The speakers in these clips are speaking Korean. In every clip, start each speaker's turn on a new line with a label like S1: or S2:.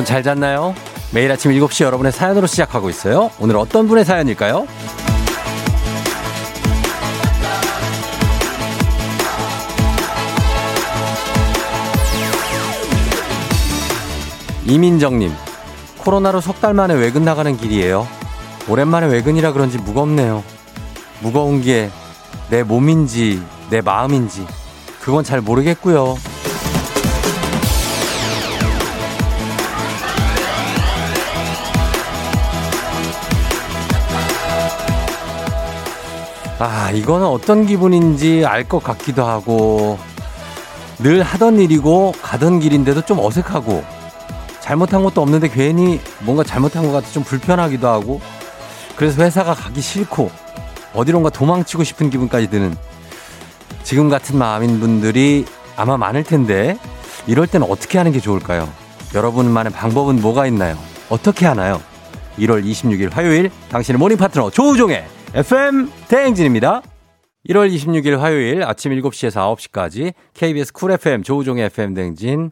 S1: 여러분 잘 잤나요? 매일 아침 7시 여러분의 사연으로 시작하고 있어요. 오늘 어떤 분의 사연일까요? 이민정님, 코로나로 석 달 만에 외근 나가는 길이에요. 오랜만에 외근이라 그런지 무겁네요. 무거운 게 내 몸인지 내 마음인지 그건 잘 모르겠고요. 아, 이거는 어떤 기분인지 알 것 같기도 하고, 늘 하던 일이고, 가던 길인데도 좀 어색하고, 잘못한 것도 없는데 괜히 뭔가 잘못한 것 같아 좀 불편하기도 하고, 그래서 회사가 가기 싫고, 어디론가 도망치고 싶은 기분까지 드는, 지금 같은 마음인 분들이 아마 많을 텐데, 이럴 때는 어떻게 하는 게 좋을까요? 여러분만의 방법은 뭐가 있나요? 어떻게 하나요? 1월 26일 화요일, 당신의 morning 파트너 조우종의 FM 대행진입니다. 1월 26일 화요일 아침 7시에서 9시까지 KBS 쿨 FM 조우종의 FM 대행진.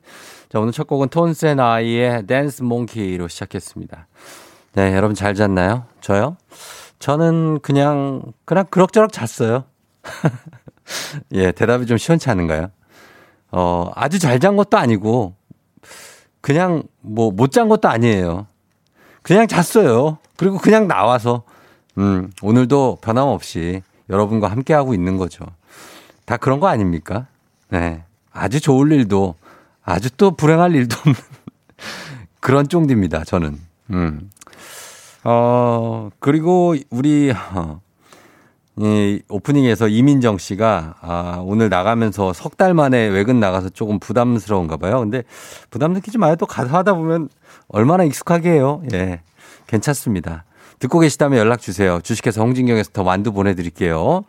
S1: 자, 오늘 첫 곡은 Tones and I의 Dance Monkey로 시작했습니다. 네, 여러분 잘 잤나요? 저요? 저는 그냥, 그냥 그럭저럭 잤어요. 예, 대답이 좀 시원치 않은가요? 어, 아주 잘 잔 것도 아니고, 그냥 뭐 못 잔 것도 아니에요. 그냥 잤어요. 그리고 그냥 나와서 음, 오늘도 변함없이 여러분과 함께하고 있는 거죠. 다 그런 거 아닙니까? 네. 아주 좋을 일도 아주 또 불행할 일도 없는 그런 쫑디입니다, 저는. 음. 어, 그리고 우리, 어, 이 오프닝에서 이민정 씨가 아, 오늘 나가면서 석 달 만에 외근 나가서 조금 부담스러운가 봐요. 근데 부담 느끼지 마요. 또 가서 하다 보면 얼마나 익숙하게 해요. 예. 괜찮습니다. 듣고 계시다면 연락 주세요. 주식회사 홍진경에서 더 만두 보내드릴게요.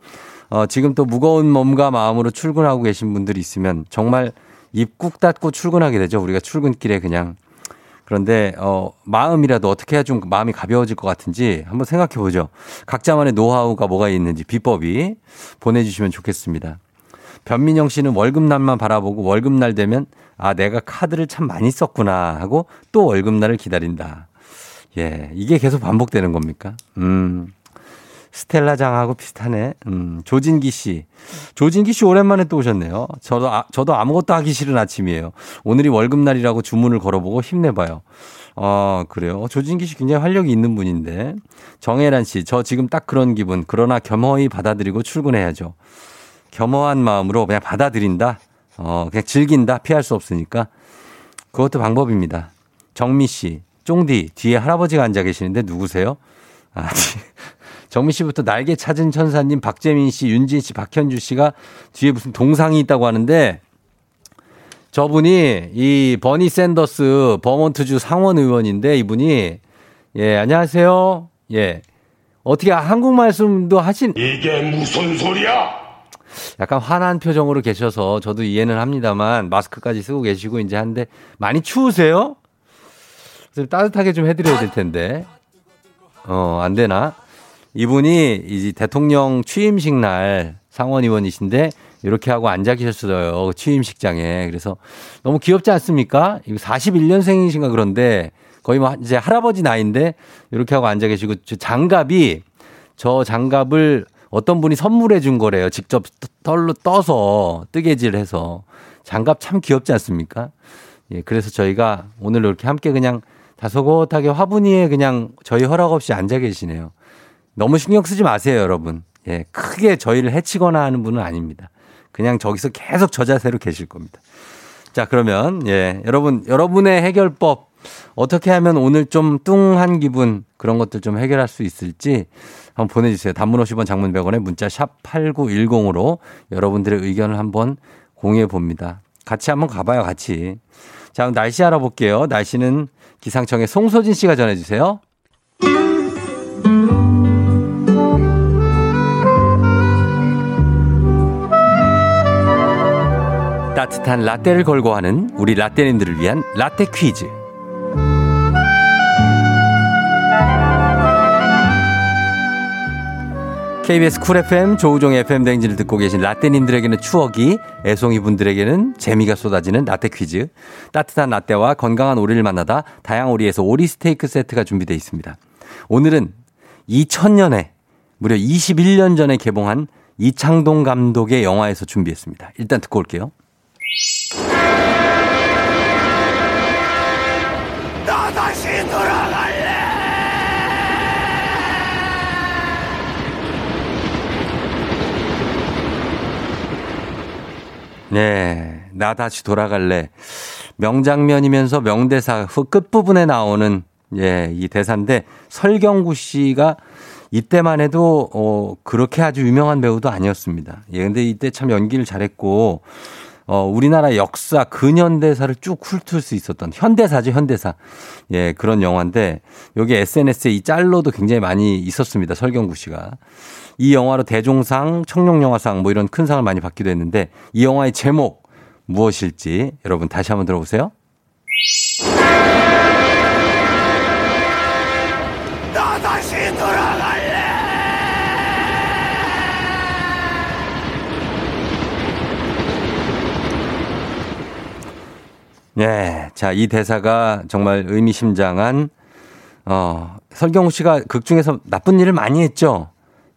S1: 어, 지금 또 무거운 몸과 마음으로 출근하고 계신 분들이 있으면 정말 입꾹 닫고 출근하게 되죠. 우리가 출근길에 그냥. 그런데, 어, 마음이라도 어떻게 해야 좀 마음이 가벼워질 것 같은지 한번 생각해 보죠. 각자만의 노하우가 뭐가 있는지 비법이 보내주시면 좋겠습니다. 변민영 씨는 월급날만 바라보고 월급날 되면 아, 내가 카드를 참 많이 썼구나 하고 또 월급날을 기다린다. 예, 이게 계속 반복되는 겁니까? 음. 스텔라 장하고 비슷하네. 음, 조진기 씨. 조진기 씨 오랜만에 또 오셨네요. 저도, 아, 저도 아무것도 하기 싫은 아침이에요. 오늘이 월급날이라고 주문을 걸어보고 힘내봐요. 어, 그래요. 조진기 씨 굉장히 활력이 있는 분인데. 정혜란 씨. 저 지금 딱 그런 기분. 그러나 겸허히 받아들이고 출근해야죠. 겸허한 마음으로 그냥 받아들인다. 어, 그냥 즐긴다. 피할 수 없으니까. 그것도 방법입니다. 정미 씨. 쫑디 뒤에 할아버지가 앉아 계시는데 누구세요? 아, 정미 씨부터 날개 찾은 천사님, 박재민 씨, 윤진 씨, 박현주 씨가 뒤에 무슨 동상이 있다고 하는데 저분이 이 버니 샌더스 버몬트주 상원 의원인데 이분이 예, 안녕하세요. 예. 어떻게 한국 말씀도 하신
S2: 이게 무슨 소리야?
S1: 약간 화난 표정으로 계셔서 저도 이해는 합니다만 마스크까지 쓰고 계시고 이제 한데 많이 추우세요? 좀 따뜻하게 좀 해드려야 될 텐데. 어, 안 되나? 이분이 이제 대통령 취임식 날 상원 의원이신데 이렇게 하고 앉아 계셨어요. 취임식장에. 그래서 너무 귀엽지 않습니까? 이거 41년생이신가 그런데 거의 뭐 이제 할아버지 나이인데 이렇게 하고 앉아 계시고 장갑이 저 장갑을 어떤 분이 선물해 준 거래요. 직접 털로 떠서 뜨개질 해서 장갑 참 귀엽지 않습니까? 예, 그래서 저희가 오늘 이렇게 함께 그냥 다소곳하게 화분위에 그냥 저희 허락 없이 앉아 계시네요. 너무 신경 쓰지 마세요, 여러분. 예, 크게 저희를 해치거나 하는 분은 아닙니다. 그냥 저기서 계속 저 자세로 계실 겁니다. 자, 그러면, 예, 여러분, 여러분의 해결법, 어떻게 하면 오늘 좀 뚱한 기분, 그런 것들 좀 해결할 수 있을지 한번 보내주세요. 단문 50원 장문 100원에 문자 샵 8910으로 여러분들의 의견을 한번 공유해 봅니다. 같이 한번 가봐요, 같이. 자, 그럼 날씨 알아볼게요. 날씨는 기상청의 송소진 씨가 전해주세요. 따뜻한 라떼를 걸고 하는 우리 라떼님들을 위한 라떼 퀴즈. KBS 쿨 FM 조우종의 FM 대행진을 듣고 계신 라떼님들에게는 추억이, 애송이 분들에게는 재미가 쏟아지는 라떼 퀴즈. 따뜻한 라떼와 건강한 오리를 만나다 다양 오리에서 오리 스테이크 세트가 준비되어 있습니다. 오늘은 2000년에 무려 21년 전에 개봉한 이창동 감독의 영화에서 준비했습니다. 일단 듣고 올게요.
S2: 나 다시 돌아갈래.
S1: 네. 나 다시 돌아갈래. 명장면이면서 명대사 후 끝부분에 나오는 예, 이 대사인데 설경구 씨가 이때만 해도 어 그렇게 아주 유명한 배우도 아니었습니다. 예, 근데 이때 참 연기를 잘했고 어 우리나라 역사 근현대사를 쭉 훑을 수 있었던 현대사죠, 현대사. 예, 그런 영화인데 여기 SNS에 이 짤로도 굉장히 많이 있었습니다. 설경구 씨가. 이 영화로 대종상, 청룡영화상 뭐 이런 큰 상을 많이 받기도 했는데 이 영화의 제목 무엇일지 여러분 다시 한번 들어보세요.
S2: 나 다시 돌아갈래.
S1: 네. 자, 이 대사가 정말 의미심장한, 어, 설경우 씨가 극 중에서 나쁜 일을 많이 했죠.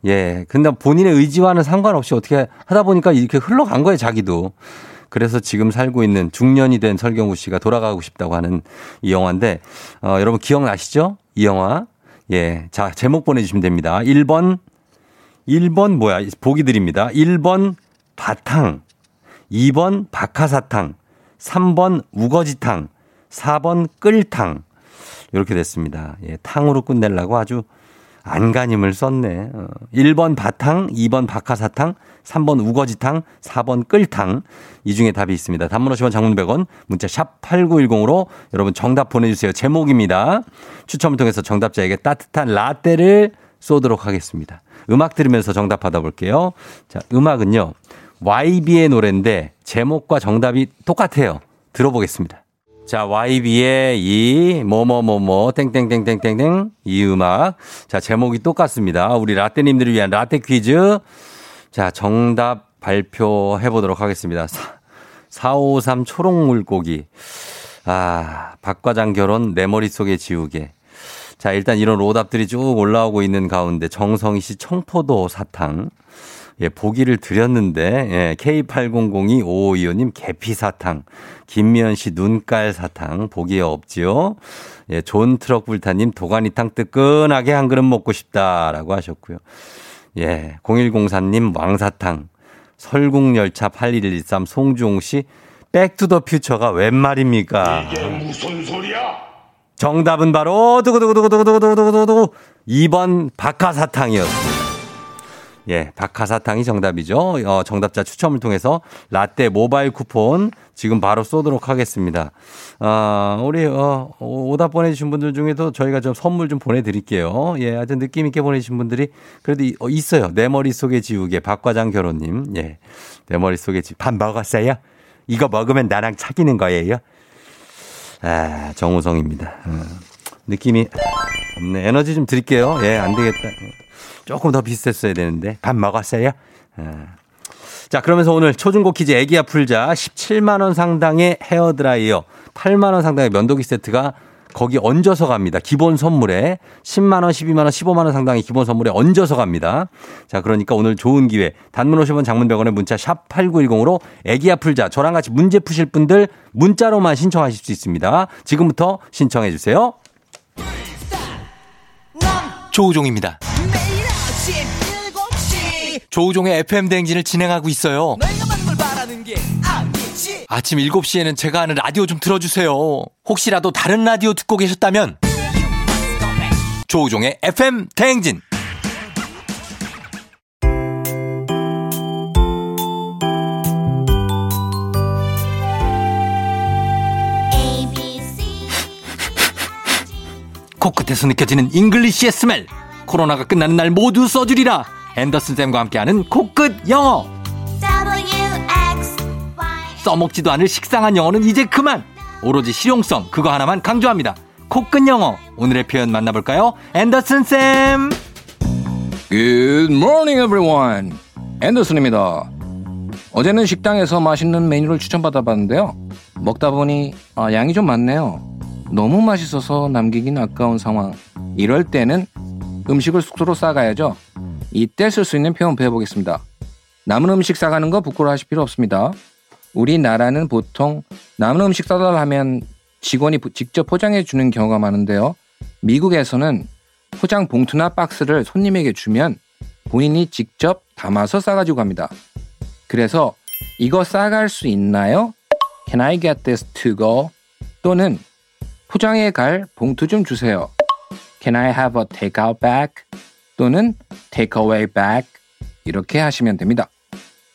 S1: 예. 근데 본인의 의지와는 상관없이 어떻게 하다 보니까 이렇게 흘러간 거예요, 자기도. 그래서 지금 살고 있는 중년이 된 설경우 씨가 돌아가고 싶다고 하는 이 영화인데, 어, 여러분 기억나시죠? 이 영화. 예. 자, 제목 보내주시면 됩니다. 1번, 1번 뭐야? 보기 드립니다. 1번 바탕, 2번 박하사탕, 3번 우거지탕, 4번 끌탕. 이렇게 됐습니다. 예, 탕으로 끝내려고 아주 안간힘을 썼네. 어, 1번 바탕, 2번 박하사탕, 3번 우거지탕, 4번 끌탕. 이 중에 답이 있습니다. 단문 50원 장문 100원, 문자 샵 8910으로 여러분 정답 보내주세요. 제목입니다. 추첨을 통해서 정답자에게 따뜻한 라떼를 쏘도록 하겠습니다. 음악 들으면서 정답 받아볼게요. 자, 음악은요. YB의 노래인데 제목과 정답이 똑같아요. 들어보겠습니다. 자, YB의 이 뭐뭐뭐뭐 땡땡땡땡땡땡 이 음악. 자, 제목이 똑같습니다. 우리 라떼님들을 위한 라떼 퀴즈. 자, 정답 발표해 보도록 하겠습니다. 453 초록 물고기. 아, 박과장 결혼 내 머릿속에 지우개. 자, 일단 이런 오답들이 쭉 올라오고 있는 가운데 정성희 씨 청포도 사탕. 예, 보기를 드렸는데, 예, K80025525님 계피 사탕. 김미연 씨 눈깔 사탕. 보기에 없지요. 예, 존 트럭 불타님 도가니탕 뜨끈하게 한 그릇 먹고 싶다라고 하셨고요. 예, 0104님 왕사탕. 설국열차 8113 송주홍 씨 Back to the Future가 웬 말입니까?
S2: 이게 무슨 소리야?
S1: 정답은 바로 두구두구두구두구두구두구두구 2번 박하사탕이었습니다. 예, 박하사탕이 정답이죠. 어, 정답자 추첨을 통해서 라떼 모바일 쿠폰 지금 바로 쏘도록 하겠습니다. 아, 우리 어, 오답 보내주신 분들 중에도 저희가 좀 선물 좀 보내드릴게요. 예, 하여튼 느낌 있게 보내주신 분들이 그래도 이- 어, 있어요. 내 머릿 속에 지우개 박과장 결혼님. 예, 내 머릿 속에 지, 밥 먹었어요? 이거 먹으면 나랑 사귀는 거예요? 아, 정우성입니다. 어, 느낌이 없네. 에너지 좀 드릴게요. 예, 안 되겠다. 조금 더 비슷했어야 되는데. 밥 먹었어요? 아. 자, 그러면서 오늘 초중고 퀴즈 애기야 풀자 17만원 상당의 헤어드라이어, 8만원 상당의 면도기 세트가 거기 얹어서 갑니다. 기본 선물에 10만 원, 12만 원, 15만 원 상당의 기본 선물에 얹어서 갑니다. 자, 그러니까 오늘 좋은 기회. 단문 50원 장문 100원의 문자 샵 8910으로 애기야 풀자. 저랑 같이 문제 푸실 분들 문자로만 신청하실 수 있습니다. 지금부터 신청해 주세요. 조우종입니다.
S3: 7시
S1: 조우종의 FM 대행진을 진행하고 있어요. 아침 7시에는 제가 하는 라디오 좀 틀어주세요. 혹시라도 다른 라디오 듣고 계셨다면 조우종의 FM 대행진. 코끝에서 느껴지는 English의 smell. 코로나가 끝나는 날 모두 써주리라. 앤더슨 쌤과 함께하는 코끝 영어. 써먹지도 않을 식상한 영어는 이제 그만. 오로지 실용성 그거 하나만 강조합니다. 코끝 영어 오늘의 표현 만나볼까요? 앤더슨 쌤.
S4: Good morning, everyone. 앤더슨입니다. 어제는 식당에서 맛있는 메뉴를 추천받아봤는데요. 먹다 보니 아, 양이 좀 많네요. 너무 맛있어서 남기긴 아까운 상황. 이럴 때는 음식을 숙소로 싸가야죠. 이때 쓸 수 있는 표현 배워보겠습니다. 남은 음식 싸가는 거 부끄러워하실 필요 없습니다. 우리나라는 보통 남은 음식 싸달라 하면 직원이 직접 포장해 주는 경우가 많은데요. 미국에서는 포장 봉투나 박스를 손님에게 주면 본인이 직접 담아서 싸가지고 갑니다. 그래서 이거 싸갈 수 있나요? Can I get this to go? 또는 포장해 갈 봉투 좀 주세요. Can I have a takeout bag? 또는 takeaway bag? 이렇게 하시면 됩니다.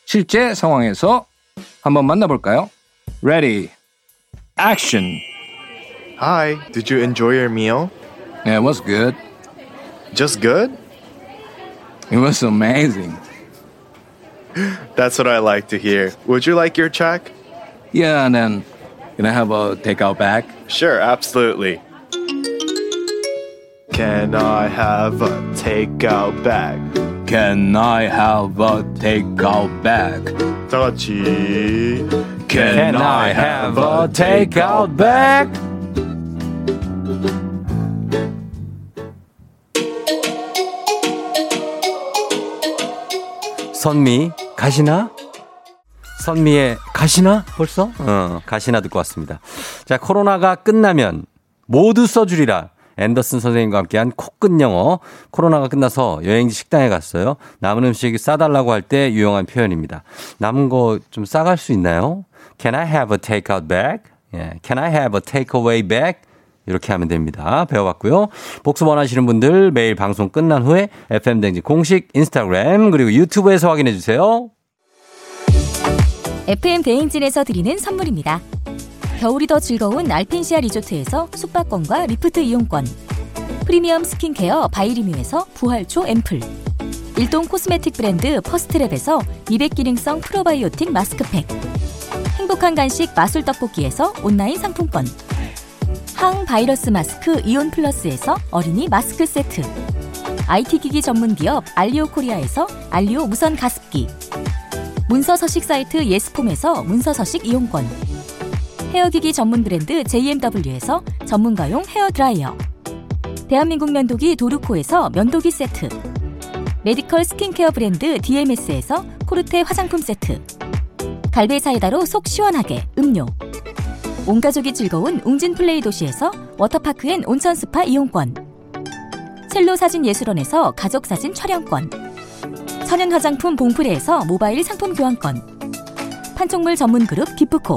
S4: 실제 상황에서 한번 만나볼까요? Ready, action.
S5: Hi, did you enjoy your meal?
S4: Yeah, it was good.
S5: Just good?
S4: It was amazing.
S5: That's what I like to hear. Would you like your check?
S4: Yeah, and then can I have a takeout bag?
S5: Sure, absolutely. Can I have a takeout bag?
S4: Can I have a takeout bag?
S5: 다 같이.
S1: Can I have a takeout bag? 선미 가시나? 선미의 가시나 벌써? 어, 가시나 듣고 왔습니다. 자, 코로나가 끝나면 모두 써주리라. 앤더슨 선생님과 함께한 코끝 영어. 코로나가 끝나서 여행지 식당에 갔어요. 남은 음식 싸달라고 할 때 유용한 표현입니다. 남은 거 좀 싸갈 수 있나요? Can I have a takeout bag? 예, Can I have a takeaway bag? 이렇게 하면 됩니다. 배워봤고요. 복습 원하시는 분들 매일 방송 끝난 후에 FM댕지 공식 인스타그램 그리고 유튜브에서 확인해 주세요.
S6: FM 대행진에서 드리는 선물입니다. 겨울이 더 즐거운 알펜시아 리조트에서 숙박권과 리프트 이용권. 프리미엄 스킨케어 바이리뮤에서 부활초 앰플. 일동 코스메틱 브랜드 퍼스트랩에서 미백 기능성 프로바이오틱 마스크팩. 행복한 간식 마술 떡볶이에서 온라인 상품권. 항바이러스 마스크 이온 플러스에서 어린이 마스크 세트. IT 기기 전문 기업 알리오 코리아에서 알리오 무선 가습기. 문서 서식 사이트 예스폼에서 문서 서식 이용권. 헤어기기 전문 브랜드 JMW에서 전문가용 헤어 드라이어. 대한민국 면도기 도르코에서 면도기 세트. 메디컬 스킨케어 브랜드 DMS에서 코르테 화장품 세트. 갈배 사이다로 속 시원하게 음료. 온 가족이 즐거운 웅진 플레이 도시에서 워터파크 and 온천 스파 이용권. 첼로 사진 예술원에서 가족 사진 촬영권. 천연 화장품 봉프레에서 모바일 상품 교환권. 판촉물 전문 그룹 기프코.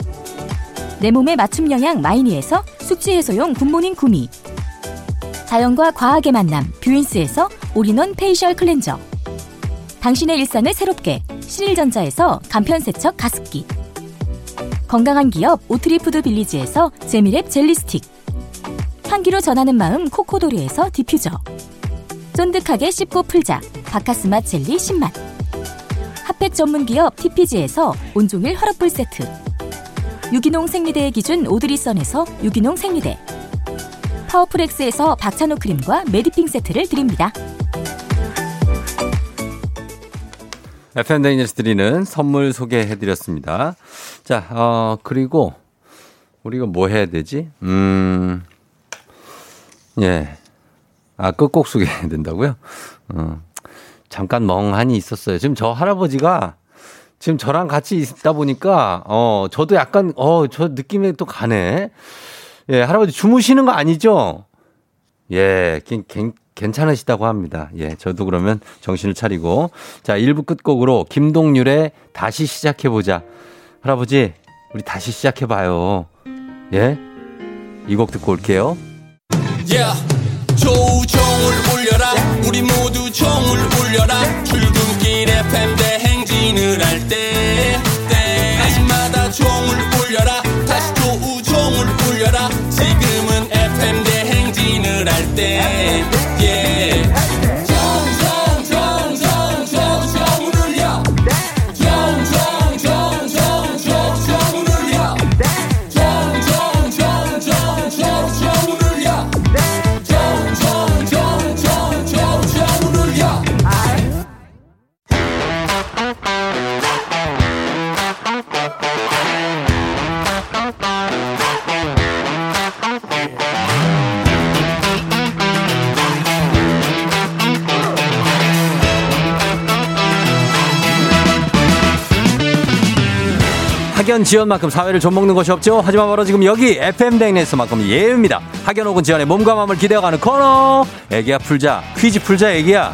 S6: 내 몸에 맞춤 영양 마이니에서 숙취 해소용 굿모닝 구미. 자연과 과학의 만남 뷰인스에서 올인원 facial cleanser. 당신의 일상을 새롭게 신일전자에서 간편세척 가습기. 건강한 기업 오트리푸드 빌리지에서 재미랩 젤리 스틱. 향기로 전하는 마음 코코도리에서 디퓨저. 쫀득하게 씹고 풀자 박카스맛 젤리 10만. 핫팩 전문 기업 TPG에서 온종일 화롯불 세트. 유기농 생리대의 기준 오드리선에서 유기농 생리대. 파워풀엑스에서 박찬호 크림과 메디핑 세트를 드립니다.
S1: FM 대행진에서 드리는 선물 소개해드렸습니다. 자, 어, 그리고 우리가 뭐 해야 되지? 음, 예. 아, 끝곡 소개해야 된다고요? 어, 잠깐 멍하니 있었어요. 지금 저 할아버지가 지금 저랑 같이 있다 보니까, 어, 저도 약간, 어, 저 느낌이 또 가네. 예, 할아버지 주무시는 거 아니죠? 예, 괜, 괜, 괜찮으시다고 합니다. 예, 저도 그러면 정신을 차리고. 자, 1부 끝곡으로 김동률의 다시 시작해 보자. 할아버지, 우리 다시 시작해 봐요. 예? 이 곡 듣고 올게요.
S3: Yeah. 조우종을 울려라 우리 모두 종을 울려라
S1: 학연 지연만큼 사회를 좀먹는 것이 없죠. 하지만 바로 지금 여기 FM 댕네스만큼 예입니다. 학연 혹은 지연의 몸과 마음을 기대어가는 코너. 애기야 풀자 퀴즈 풀자 애기야.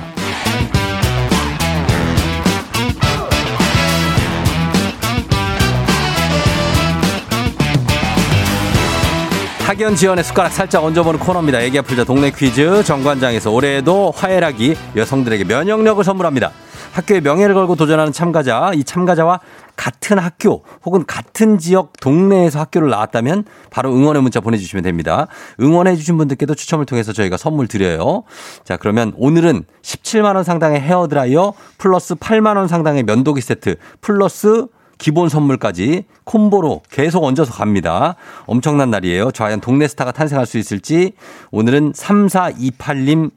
S1: 학연 지연의 숟가락 살짝 얹어보는 코너입니다. 애기야 풀자 동네 퀴즈 정관장에서 올해에도 화해락이 여성들에게 면역력을 선물합니다. 학교의 명예를 걸고 도전하는 참가자, 이 참가자와 같은 학교 혹은 같은 지역 동네에서 학교를 나왔다면 바로 응원의 문자 보내주시면 됩니다. 응원해주신 분들께도 추첨을 통해서 저희가 선물 드려요. 자, 그러면 오늘은 17만원 상당의 헤어드라이어 플러스 8만원 상당의 면도기 세트 플러스 기본 선물까지 콤보로 계속 얹어서 갑니다. 엄청난 날이에요. 과연 동네 스타가 탄생할 수 있을지 오늘은 3428님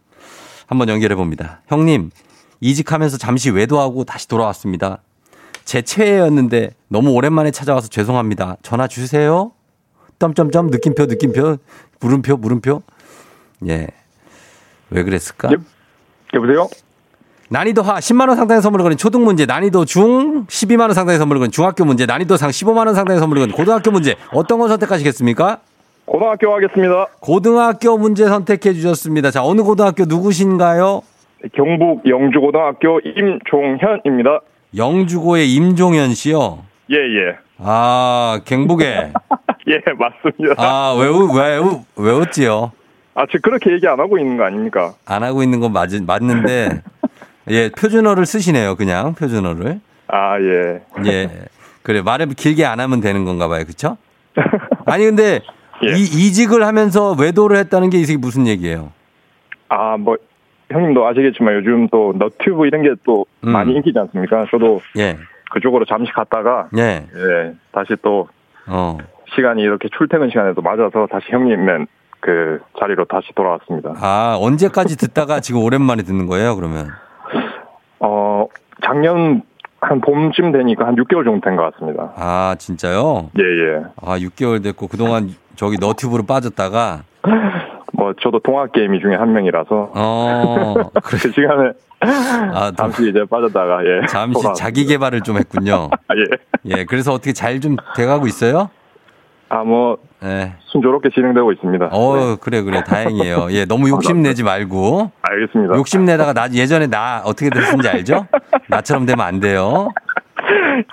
S1: 한번 연결해 봅니다. 형님, 이직하면서 잠시 외도하고 다시 돌아왔습니다. 제 최애였는데 너무 오랜만에 찾아와서 죄송합니다. 전화 주세요. 점점점 느낌표 느낌표 물음표 물음표. 예. 왜 그랬을까?
S7: 예. 여보세요?
S1: 난이도 하 10만 원 상당의 선물을 거는 초등 문제, 난이도 중 12만 원 상당의 선물을 거는 중학교 문제, 난이도 상 15만 원 상당의 선물을 거는 고등학교 문제. 어떤 걸 선택하시겠습니까?
S7: 고등학교 하겠습니다.
S1: 고등학교 문제 선택해 주셨습니다. 자, 어느 고등학교 누구신가요?
S7: 경북 영주고등학교 임종현입니다.
S1: 영주고의 임종현 씨요.
S7: 예, 예.
S1: 아, 경북에.
S7: 예, 맞습니다. 아,
S1: 아, 외우, 외우, 외웠지요.
S7: 지금 그렇게 얘기 안 하고 있는 거 아닙니까?
S1: 안 하고 있는 건 맞, 맞는데, 예, 표준어를 쓰시네요, 그냥, 표준어를.
S7: 아, 예.
S1: 예. 그래, 말을 길게 안 하면 되는 건가 봐요, 그쵸? 아니, 근데,
S7: 예.
S1: 이, 이직을 하면서 외도를 했다는 게 이게 무슨 얘기예요?
S7: 아, 뭐, 형님도 아시겠지만 요즘 또 너튜브 이런 게또
S1: 음.
S7: 많이 인기지 않습니까? 저도
S1: 예,
S7: 그쪽으로 잠시 갔다가,
S1: 예,
S7: 예, 다시 또
S1: 어.
S7: 시간이 이렇게 출퇴근 시간에도 맞아서 다시 형님의 그 자리로 다시 돌아왔습니다.
S1: 아, 언제까지 듣다가 지금 오랜만에 듣는 거예요, 그러면?
S7: 어, 작년 한 봄쯤 되니까 한 6개월 정도 된 것 같습니다.
S1: 아, 진짜요?
S7: 예, 예.
S1: 아, 6개월 됐고, 그동안 저기 너튜브로 빠졌다가,
S7: 뭐 저도 동학개미 중에 한 명이라서
S1: 어,
S7: 그 시간에
S1: 아, 또
S7: 잠시 이제 빠졌다가 예
S1: 잠시. 자기 개발을 좀 했군요.
S7: 아, 예.
S1: 예, 그래서 어떻게 잘 좀 돼가고 있어요?
S7: 아뭐
S1: 예.
S7: 순조롭게 진행되고 있습니다.
S1: 어,
S7: 네,
S1: 그래, 그래. 다행이에요. 예, 너무 욕심내지 말고.
S7: 알겠습니다.
S1: 욕심내다가 나, 예전에 나 어떻게 됐는지 알죠? 나처럼 되면 안 돼요.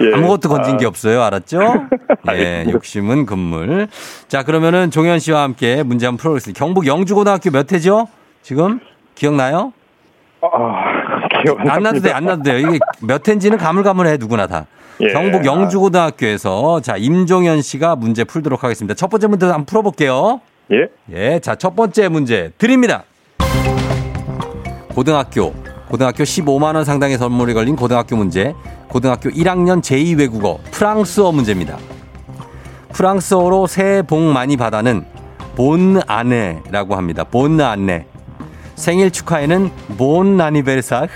S7: 예.
S1: 아무것도 건진
S7: 아,
S1: 게 없어요. 알았죠? 예. 욕심은 금물. 자, 그러면은 종현 씨와 함께 문제 한번 풀어보겠습니다. 경북 영주고등학교 몇 회죠? 지금? 기억나요?
S7: 아, 기억
S1: 안 나도 돼, 안 나도 돼요. 이게 몇 회인지는 가물가물해, 누구나 다.
S7: 예.
S1: 경북 영주고등학교에서 자, 임종현 씨가 문제 풀도록 하겠습니다. 첫 번째 문제 한번 풀어볼게요.
S7: 예.
S1: 예, 자, 첫 번째 문제 드립니다. 고등학교, 고등학교 15만원 상당의 선물이 걸린 고등학교 문제, 고등학교 1학년 제2외국어 프랑스어 문제입니다. 프랑스어로 새해 복 많이 받아는 본 아네라고 합니다. 본 아네. 생일 축하에는 본 아니베르사르,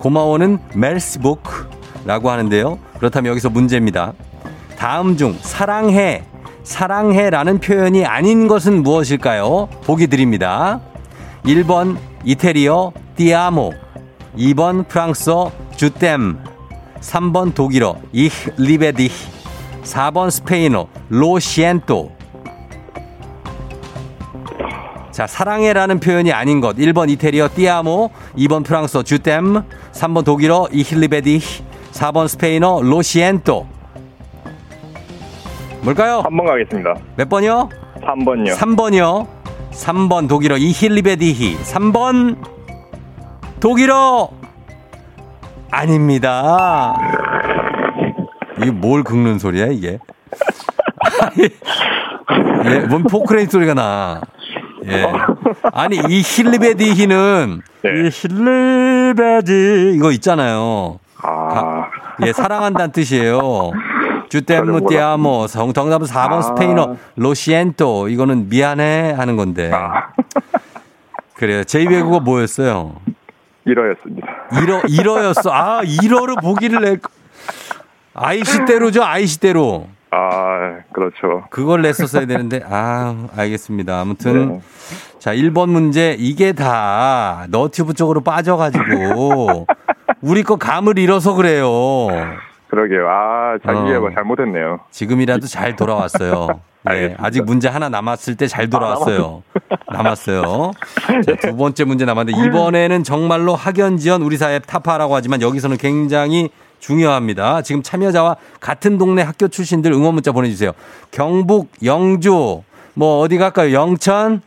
S1: 고마워는 멜스부크라고 하는데요. 그렇다면 여기서 문제입니다. 다음 중 사랑해, 사랑해라는 표현이 아닌 것은 무엇일까요? 보기 드립니다. 1번 이태리어 Ti amo, 2번 프랑스어 Je t'aime, 3번 독일어 Ich liebe dich, 4번 스페인어 Lo siento. 자, 사랑해라는 표현이 아닌 것. 1번 이태리어 Ti amo, 2번 프랑스어 Je t'aime, 3번 독일어 Ich liebe dich, 4번 스페인어 Lo siento. 뭘까요?
S7: 3번 가겠습니다.
S1: 몇 번이요?
S7: 3번요.
S1: 3번이요. 3번 독일어 이힐리베디히. 3번 독일어 아닙니다. 이게 뭘 긁는 소리야, 이게? 예, 뭔 포크레인 소리가 나. 예. 아니, 이 힐리베디히는,
S7: 네.
S1: 이 힐리베디, 이거 있잖아요.
S7: 아,
S1: 예, 사랑한다는 뜻이에요. 주템무티아모, 정답은 4번
S7: 아.
S1: 스페인어, 로시엔토. 이거는 미안해 하는 건데.
S7: 아,
S1: 그래요. 제2외국어 뭐였어요?
S7: 이러였습니다.
S1: 일어, 일어였어. 아, 일어로 보기를 낼, 거- 아이시대로죠, 아이시대로.
S7: 아, 그렇죠.
S1: 그걸 냈었어야 되는데, 아, 알겠습니다. 아무튼,
S7: 네.
S1: 자, 1번 문제, 이게 다 너튜브 쪽으로 빠져가지고, 우리 거 감을 잃어서 그래요.
S7: 그러게요. 아, 자기가
S1: 어.
S7: 뭐 잘못했네요.
S1: 지금이라도 잘 돌아왔어요. 네. 아직 문제 하나 남았을 때 잘 돌아왔어요. 남았어요. 자, 두 번째 문제 남았는데 이번에는 정말로 학연지연 우리 사회 타파라고 하지만 여기서는 굉장히 중요합니다. 지금 참여자와 같은 동네 학교 출신들 응원 문자 보내주세요. 경북, 영주, 뭐 어디 갈까요? 영천,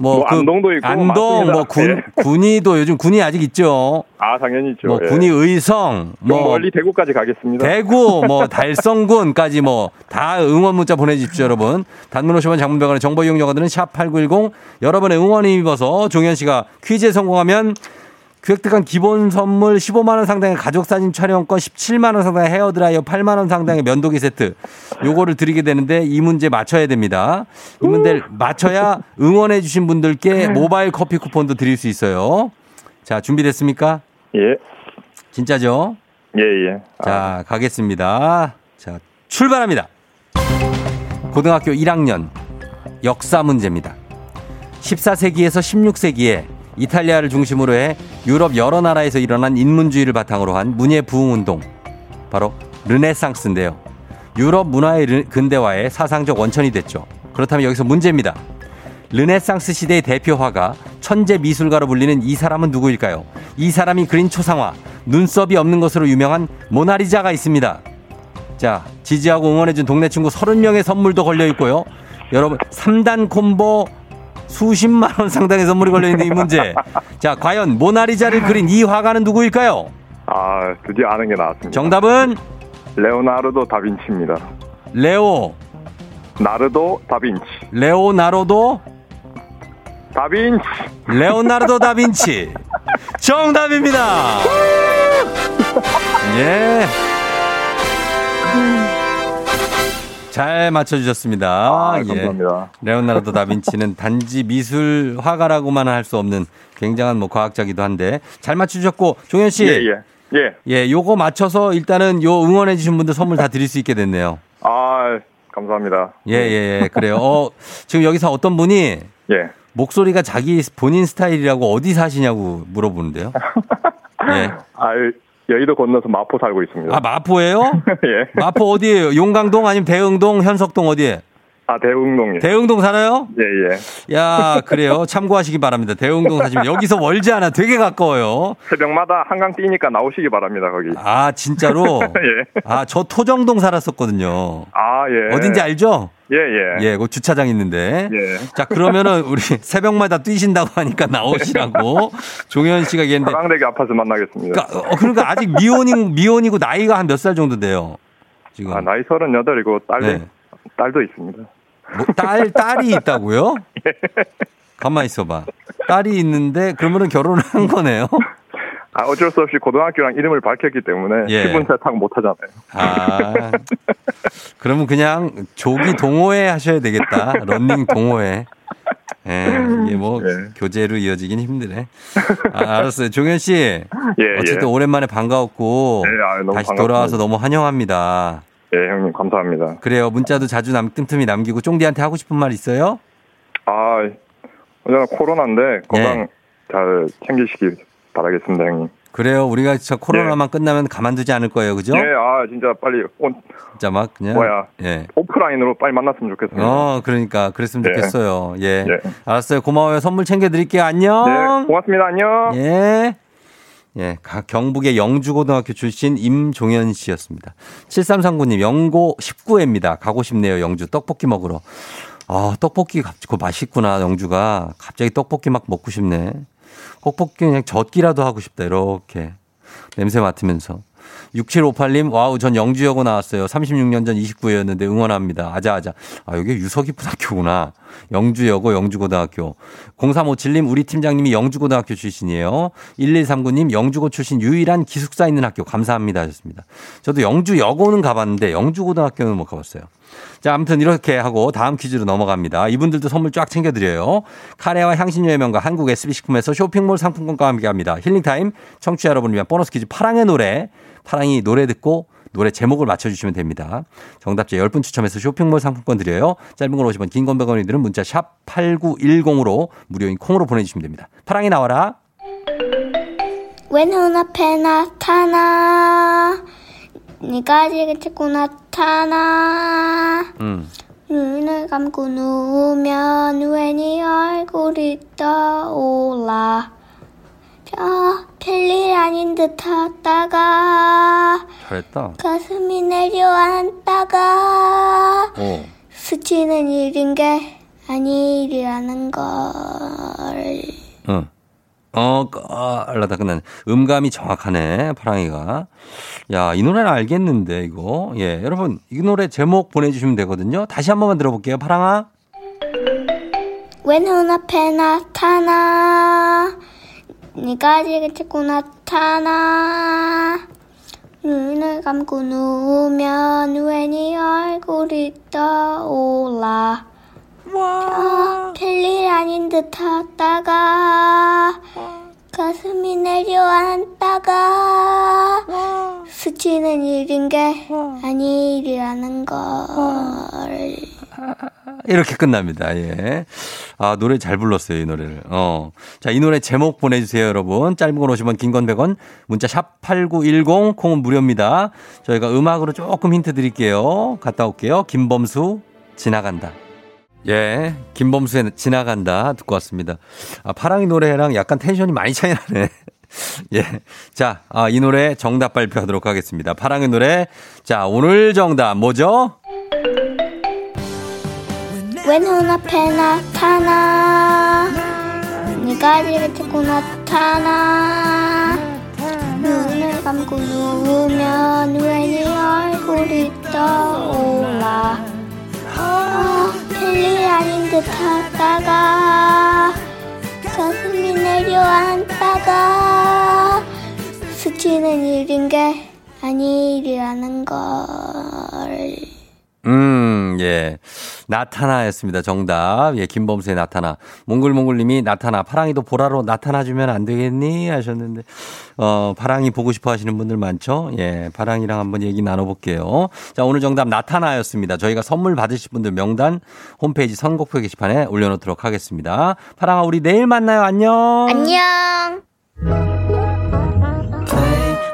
S1: 뭐,
S7: 뭐 안동도 있고
S1: 안동,
S7: 많습니다.
S1: 뭐 군,
S7: 네.
S1: 군위도 요즘 군위 아직 있죠.
S7: 아, 당연히 있죠.
S1: 뭐
S7: 예.
S1: 군위 의성, 좀뭐
S7: 멀리 대구까지 가겠습니다.
S1: 대구, 뭐 달성군까지 뭐 다 응원 문자 보내주십시오, 여러분. 단문 50원 장문병원의 정보 이용료가들은 샵8910 여러분의 응원이 입어서 종현 씨가 퀴즈에 성공하면 획득한 기본 선물 15만 원 상당의 가족 사진 촬영권, 17만 원 상당의 헤어 드라이어, 8만 원 상당의 면도기 세트 요거를 드리게 되는데 이 문제 맞춰야 됩니다. 이 문제를 맞춰야 응원해 주신 분들께 모바일 커피 쿠폰도 드릴 수 있어요. 자, 준비됐습니까?
S7: 예.
S1: 진짜죠?
S7: 예, 예. 아,
S1: 자, 가겠습니다. 자, 출발합니다. 고등학교 1학년 역사 문제입니다. 14세기에서 16세기에 이탈리아를 중심으로 해 유럽 여러 나라에서 일어난 인문주의를 바탕으로 한 문예 부흥 운동. 바로 르네상스인데요. 유럽 문화의 르- 근대화의 사상적 원천이 됐죠. 그렇다면 여기서 문제입니다. 르네상스 시대의 대표 화가 천재 미술가로 불리는 이 사람은 누구일까요? 이 사람이 그린 초상화, 눈썹이 없는 것으로 유명한 모나리자가 있습니다. 자, 지지하고 응원해준 동네 친구 30명의 선물도 걸려 있고요. 여러분, 3단 콤보 수십만 원 상당의 선물이 걸려 있는 이 문제. 자, 과연 모나리자를 그린 이 화가는 누구일까요?
S7: 아, 드디어 아는 게 나왔습니다.
S1: 정답은
S7: 레오나르도 다빈치입니다.
S1: 레오,
S7: 나르도 다빈치.
S1: 레오나르도,
S7: 다빈치.
S1: 레오나르도 다빈치. 정답입니다. 예. 잘 맞춰주셨습니다.
S7: 아,
S1: 예.
S7: 감사합니다.
S1: 레오나르도 다빈치는 단지 미술 화가라고만 할 수 없는 굉장한 뭐 과학자기도 한데 잘 맞추셨고 종현 씨,
S7: 예, 예. 예.
S1: 예, 요거 맞춰서 일단은 요 응원해 주신 분들 선물 다 드릴 수 있게 됐네요.
S7: 아, 감사합니다.
S1: 예, 예, 예. 그래요. 어, 지금 여기서 어떤 분이
S7: 예.
S1: 목소리가 자기 본인 스타일이라고 어디 사시냐고 물어보는데요. 예.
S7: 아, 여의도 건너서 마포 살고 있습니다.
S1: 아, 마포예요?
S7: 예.
S1: 마포 어디예요? 용강동 아니면 대흥동, 현석동 어디에?
S7: 아, 대웅동이요.
S1: 대흥동 살아요?
S7: 예, 예.
S1: 야, 그래요. 참고하시기 바랍니다. 대흥동 사시면 여기서 멀지 않아. 되게 가까워요.
S7: 새벽마다 한강 뛰니까 나오시기 바랍니다, 거기.
S1: 아, 진짜로?
S7: 예.
S1: 아, 저 토정동 살았었거든요.
S7: 아, 예.
S1: 어딘지 알죠?
S7: 예, 예.
S1: 예, 그 주차장 있는데.
S7: 예.
S1: 자, 그러면은 우리 새벽마다 뛰신다고 하니까 나오시라고 종현 씨가 얘기했는데.
S7: 화강대교 앞에서 만나겠습니다.
S1: 그러니까, 어, 그러니까 아직 미혼이, 미혼이고 나이가 한 몇 살 정도 돼요? 지금.
S7: 아, 나이 38이고 딸,
S1: 네.
S7: 딸도 있습니다.
S1: 뭐, 딸, 딸이 있다고요? 가만 있어봐. 딸이 있는데 그러면은 결혼을 한 거네요?
S7: 아, 어쩔 수 없이 고등학교랑 이름을 밝혔기 때문에
S1: 예.
S7: 기분 세탁 못 하잖아요.
S1: 아. 그러면 그냥 조기 동호회 하셔야 되겠다. 런닝 동호회. 예, 이게 뭐
S7: 예.
S1: 교제로 이어지긴 힘드네. 아, 알았어요. 종현 씨.
S7: 예,
S1: 어쨌든
S7: 예.
S1: 오랜만에 반가웠고
S7: 네, 아, 너무
S1: 다시
S7: 반갑습니다.
S1: 돌아와서 너무 환영합니다.
S7: 예, 형님, 감사합니다.
S1: 그래요. 문자도 자주 남, 뜸틈이 남기고 쫑디한테 하고 싶은 말 있어요?
S7: 아, 언제나 코로나인데 건강
S1: 예.
S7: 잘 챙기시기 바라겠습니다, 형님.
S1: 그래요. 우리가 저 코로나만 끝나면 가만두지 않을 거예요. 그죠?
S7: 예, 아, 진짜 빨리 온,
S1: 진짜 막 그냥
S7: 뭐야.
S1: 예.
S7: 오프라인으로 빨리 만났으면 좋겠습니다.
S1: 어, 그러니까 그랬으면
S7: 네.
S1: 좋겠어요. 예.
S7: 네.
S1: 알았어요. 고마워요. 선물 챙겨 드릴게요. 안녕.
S7: 네, 고맙습니다. 안녕.
S1: 예. 예, 가- 경북의 영주고등학교 출신 임종현 씨였습니다. 7339님, 영고 19회입니다. 가고 싶네요, 영주. 떡볶이 먹으러. 아, 떡볶이 갑- 그거 맛있구나, 영주가. 갑자기 떡볶이 막 먹고 싶네. 떡볶이 그냥 젓기라도 하고 싶다, 이렇게. 냄새 맡으면서. 6758님, wow, 전 영주여고 나왔어요. 36년 전 29회였는데 응원합니다. 아자아자. 아, 여기 유서기초등학교구나. 영주여고 영주고등학교. 0357님, 우리 팀장님이 영주고등학교 출신이에요. 1139님, 영주고 출신 유일한 기숙사 있는 학교. 감사합니다. 하셨습니다. 저도 영주여고는 가봤는데 영주고등학교는 못 가봤어요. 자, 아무튼 이렇게 하고 다음 퀴즈로 넘어갑니다. 이분들도 선물 쫙 챙겨드려요. 카레와 향신료의 명가 한국 SB식품에서 쇼핑몰 상품권과 함께 합니다. 힐링타임 청취자 여러분을 위한 보너스 퀴즈 파랑의 노래. 파랑이 노래 듣고 노래 제목을 맞춰주시면 됩니다. 정답자 10분 추첨해서 쇼핑몰 상품권 드려요. 짧은 걸 오시면 긴건 100원이 들은 문자 샵 8910으로 무료인 콩으로 보내주시면 됩니다. 파랑이 나와라.
S8: 왜 눈앞에 나타나 네가 지금 자꾸 나타나
S1: 음.
S8: 눈을 감고 누우면 왜네 얼굴이 떠올라 저 별일 아닌 듯 하다가
S1: 잘했다.
S8: 가슴이 내려앉다가
S1: 오.
S8: 스치는 일인 게 아니라는 걸
S1: 응. 어, 깔라다 끝나네. 음감이 정확하네, 파랑이가. 야, 이 노래는 알겠는데, 이거. 예, 여러분, 이 노래 제목 보내주시면 되거든요. 다시 한 번만 들어볼게요, 파랑아.
S8: 왜 눈앞에 나타나 네가 자꾸 나타나 눈을 감고 누우면 왜네 얼굴이 떠올라 저 별일 아닌 듯 하다가 가슴이 내려앉다가 스치는 일인 게 아니라는 걸
S1: 이렇게 끝납니다, 예. 아, 노래 잘 불렀어요, 이 노래를. 어. 자, 이 노래 제목 보내주세요, 여러분. 짧은 건 50원, 긴건 100원. 문자 샵 8910, 콩은 무료입니다. 저희가 음악으로 조금 힌트 드릴게요. 갔다 올게요. 김범수, 지나간다. 예, 김범수의 지나간다 듣고 왔습니다. 아, 파랑이 노래랑 약간 텐션이 많이 차이 나네. 예. 자, 아, 이 노래 정답 발표하도록 하겠습니다. 파랑의 노래. 자, 오늘 정답 뭐죠?
S8: 왜 눈앞에 나타나 네가 자꾸 나타나 눈을 감고 누우면 왜네 얼굴이 떠올라 아, 별일 아닌 듯 하다가 가슴이 내려앉다가 스치는 일인 게 아니라는 걸
S1: 음, 예. 나타나였습니다. 정답. 예, 김범수의 나타나. 몽글몽글님이 나타나. 파랑이도 보라로 나타나주면 안 되겠니? 하셨는데, 어, 파랑이 보고 싶어 하시는 분들 많죠? 예, 파랑이랑 한번 얘기 나눠볼게요. 자, 오늘 정답 나타나였습니다. 저희가 선물 받으실 분들 명단 홈페이지 선곡표 게시판에 올려놓도록 하겠습니다. 파랑아, 우리 내일 만나요. 안녕.
S8: 안녕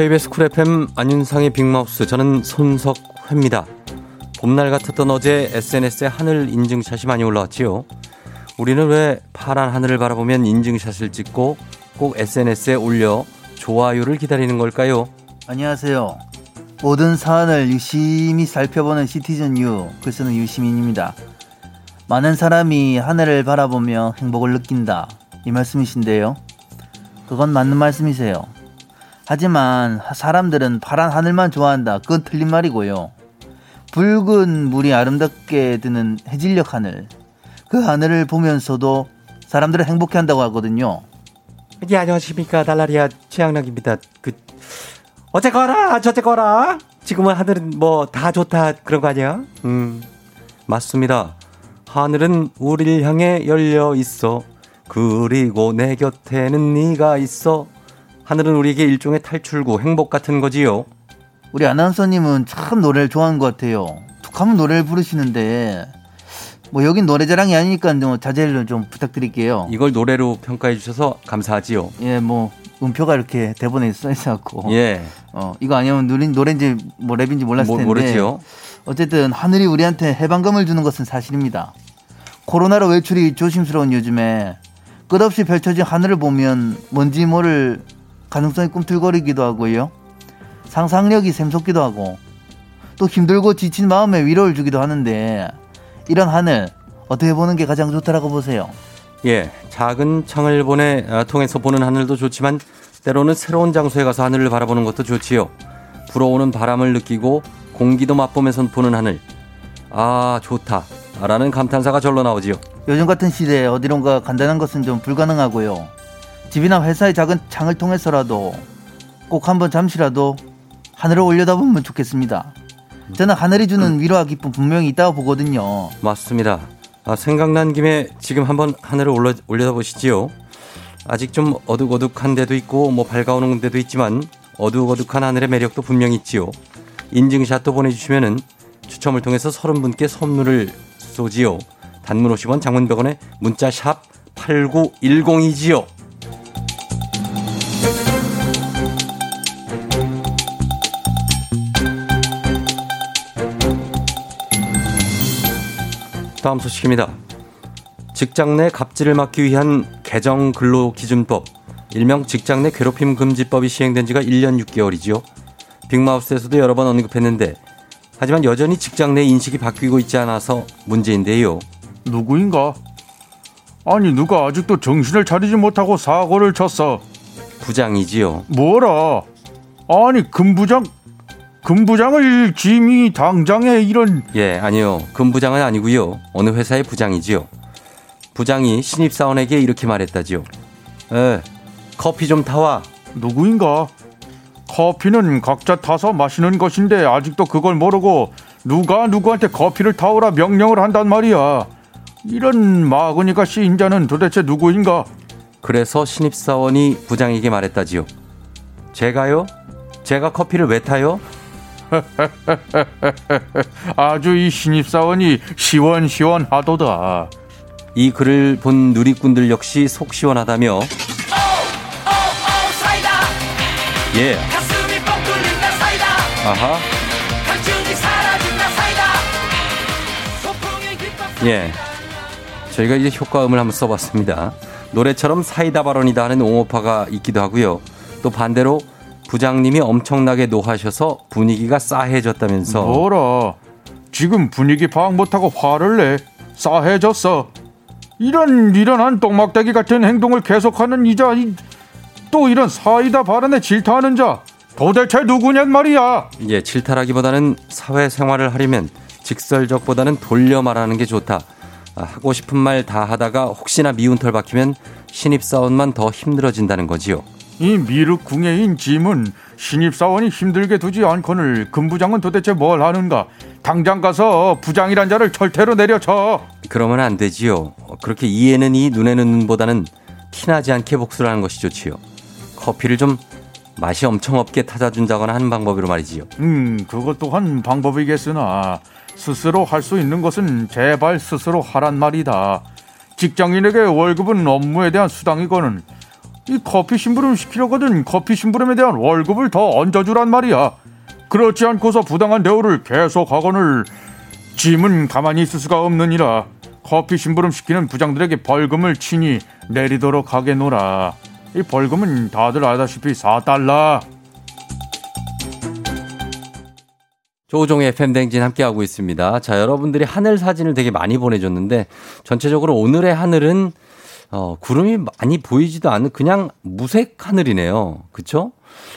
S1: KBS 쿨 FM 안윤상의 빅마우스 저는 손석희입니다. 봄날 같았던 어제 SNS에 하늘 인증샷이 많이 올라왔지요. 우리는 왜 파란 하늘을 바라보면 인증샷을 찍고 꼭 SNS에 올려 좋아요를 기다리는 걸까요?
S9: 안녕하세요. 모든 사안을 유심히 살펴보는 citizen 유, 글쓰는 유시민입니다. 많은 사람이 하늘을 바라보며 행복을 느낀다. 이 말씀이신데요. 그건 맞는 말씀이세요. 하지만 사람들은 파란 하늘만 좋아한다. 그건 틀린 말이고요. 붉은 물이 아름답게 드는 해질녘 하늘. 그 하늘을 보면서도 사람들은 행복해 한다고 하거든요.
S1: 예, 안녕하십니까. 달라리아 최양락입니다. 그, 어쨌거나, 저쨌거나. 지금은 하늘은 뭐 다 좋다 그런 거 아니야? 음, 맞습니다. 하늘은 우리를 향해 열려 있어. 그리고 내 곁에는 네가 있어. 하늘은 우리에게 일종의 탈출구, 행복 같은 거지요.
S9: 우리 아나운서님은 참 노래를 좋아하는 것 같아요. 툭하면 노래를 부르시는데 뭐 여긴 노래자랑이 아니니까 뭐 자제를 좀 부탁드릴게요.
S1: 이걸 노래로 평가해 주셔서 감사하지요.
S9: 예, 뭐 음표가 이렇게 대본에 써 있어갖고.
S1: 예.
S9: 어 이거 아니면 노래 노래인지 뭐 랩인지 몰랐을
S1: 모-
S9: 텐데.
S1: 모르지요.
S9: 어쨌든 하늘이 우리한테 해방감을 주는 것은 사실입니다. 코로나로 외출이 조심스러운 요즘에 끝없이 펼쳐진 하늘을 보면 뭔지 모를 가능성이 꿈틀거리기도 하고요. 상상력이 샘솟기도 하고 또 힘들고 지친 마음에 위로를 주기도 하는데 이런 하늘 어떻게 보는 게 가장 좋다라고 보세요?
S1: 예, 작은 창을 보내 아, 통해서 보는 하늘도 좋지만 때로는 새로운 장소에 가서 하늘을 바라보는 것도 좋지요. 불어오는 바람을 느끼고 공기도 맛보면서 보는 하늘. 아, 좋다. 라는 감탄사가 절로 나오지요.
S9: 요즘 같은 시대에 어디론가 간다는 것은 좀 불가능하고요. 집이나 회사의 작은 창을 통해서라도 꼭 한번 잠시라도 하늘을 올려다보면 좋겠습니다. 저는 하늘이 주는 위로와 기쁨 분명히 있다고 보거든요.
S1: 맞습니다. 아, 생각난 김에 지금 한번 하늘을 올려, 올려다보시지요. 아직 좀 어둑어둑한 데도 있고 뭐 밝아오는 데도 있지만 어둑어둑한 하늘의 매력도 분명히 있지요. 인증샷도 보내주시면은 추첨을 통해서 서른 분께 선물을 쏘지요. 단문 50원 장문 100원에 문자 샵 8910이지요. 다음 소식입니다. 직장 내 갑질을 막기 위한 개정 근로기준법, 일명 직장 내 괴롭힘 금지법이 시행된 지가 1년 6개월이지요. 빅마우스에서도 여러 번 언급했는데, 하지만 여전히 직장 내 인식이 바뀌고 있지 않아서 문제인데요.
S10: 누구인가? 아니 누가 아직도 정신을 차리지 못하고 사고를 쳤어.
S1: 부장이지요.
S10: 뭐라? 아니 금부장 금부장을 짐이 당장에 이런
S1: 예, 아니요. 금부장은 아니고요. 어느 회사의 부장이지요. 부장이 신입사원에게 이렇게 말했다지요. 에, 커피 좀 타와.
S10: 누구인가? 커피는 각자 타서 마시는 것인데 아직도 그걸 모르고 누가 누구한테 커피를 타오라 명령을 한단 말이야. 이런 마그니가 시인자는 도대체 누구인가?
S1: 그래서 신입사원이 부장에게 말했다지요. 제가요? 제가 커피를 왜 타요?
S10: 아주 이 신입사원이 시원시원하도다.
S1: 이 글을 본 누리꾼들 역시 속 시원하다며.
S3: 사이다.
S1: 예.
S3: 가슴이 뻥 뚫린다 사이다.
S1: 아하.
S3: 갈증이 사라진다 사이다. 소풍의 기쁨
S1: 예. 저희가 이제 효과음을 한번 써봤습니다. 노래처럼 사이다 발언이다 하는 옹호파가 있기도 하고요. 또 반대로 부장님이 엄청나게 노하셔서 분위기가 싸해졌다면서
S10: 뭐라? 지금 분위기 파악 못하고 화를 내 싸해졌어. 이런 이런 한 똥막대기 같은 행동을 계속하는 이자 이, 또 이런 사이다 발언에 질타하는 자 도대체 누구냔 말이야.
S1: 예, 질타라기보다는 사회생활을 하려면 직설적보다는 돌려 말하는 게 좋다. 아, 하고 싶은 말 다 하다가 혹시나 미운 털 박히면 신입사원만 더 힘들어진다는 거지요.
S10: 이 미륵궁예인 짐은 신입사원이 힘들게 두지 않거늘 금부장은 도대체 뭘 하는가? 당장 가서 부장이란 자를 철퇴로 내려쳐.
S1: 그러면 안 되지요. 어, 그렇게 이에는 이 눈에는 눈보다는 티나지 않게 복수를 하는 것이 좋지요. 커피를 좀 맛이 엄청 없게 타다 준다거나 하는 방법으로 말이지요.
S10: 음, 그것 또한 방법이겠으나 스스로 할 수 있는 것은 제발 스스로 하란 말이다. 직장인에게 월급은 업무에 대한 수당이거든. 이 커피 심부름 시키려거든 커피 심부름에 대한 월급을 더 얹어주란 말이야. 그렇지 않고서 부당한 대우를 계속하거늘 짐은 가만히 있을 수가 없느니라. 커피 심부름 시키는 부장들에게 벌금을 친히 내리도록 하게노라. 이 벌금은 다들 알다시피 4달러.
S1: 조종의 FM 댕진 함께하고 있습니다. 자, 여러분들이 하늘 사진을 되게 많이 보내줬는데 전체적으로 오늘의 하늘은 어, 구름이 많이 보이지도 않는 그냥 무색 하늘이네요. 그쵸?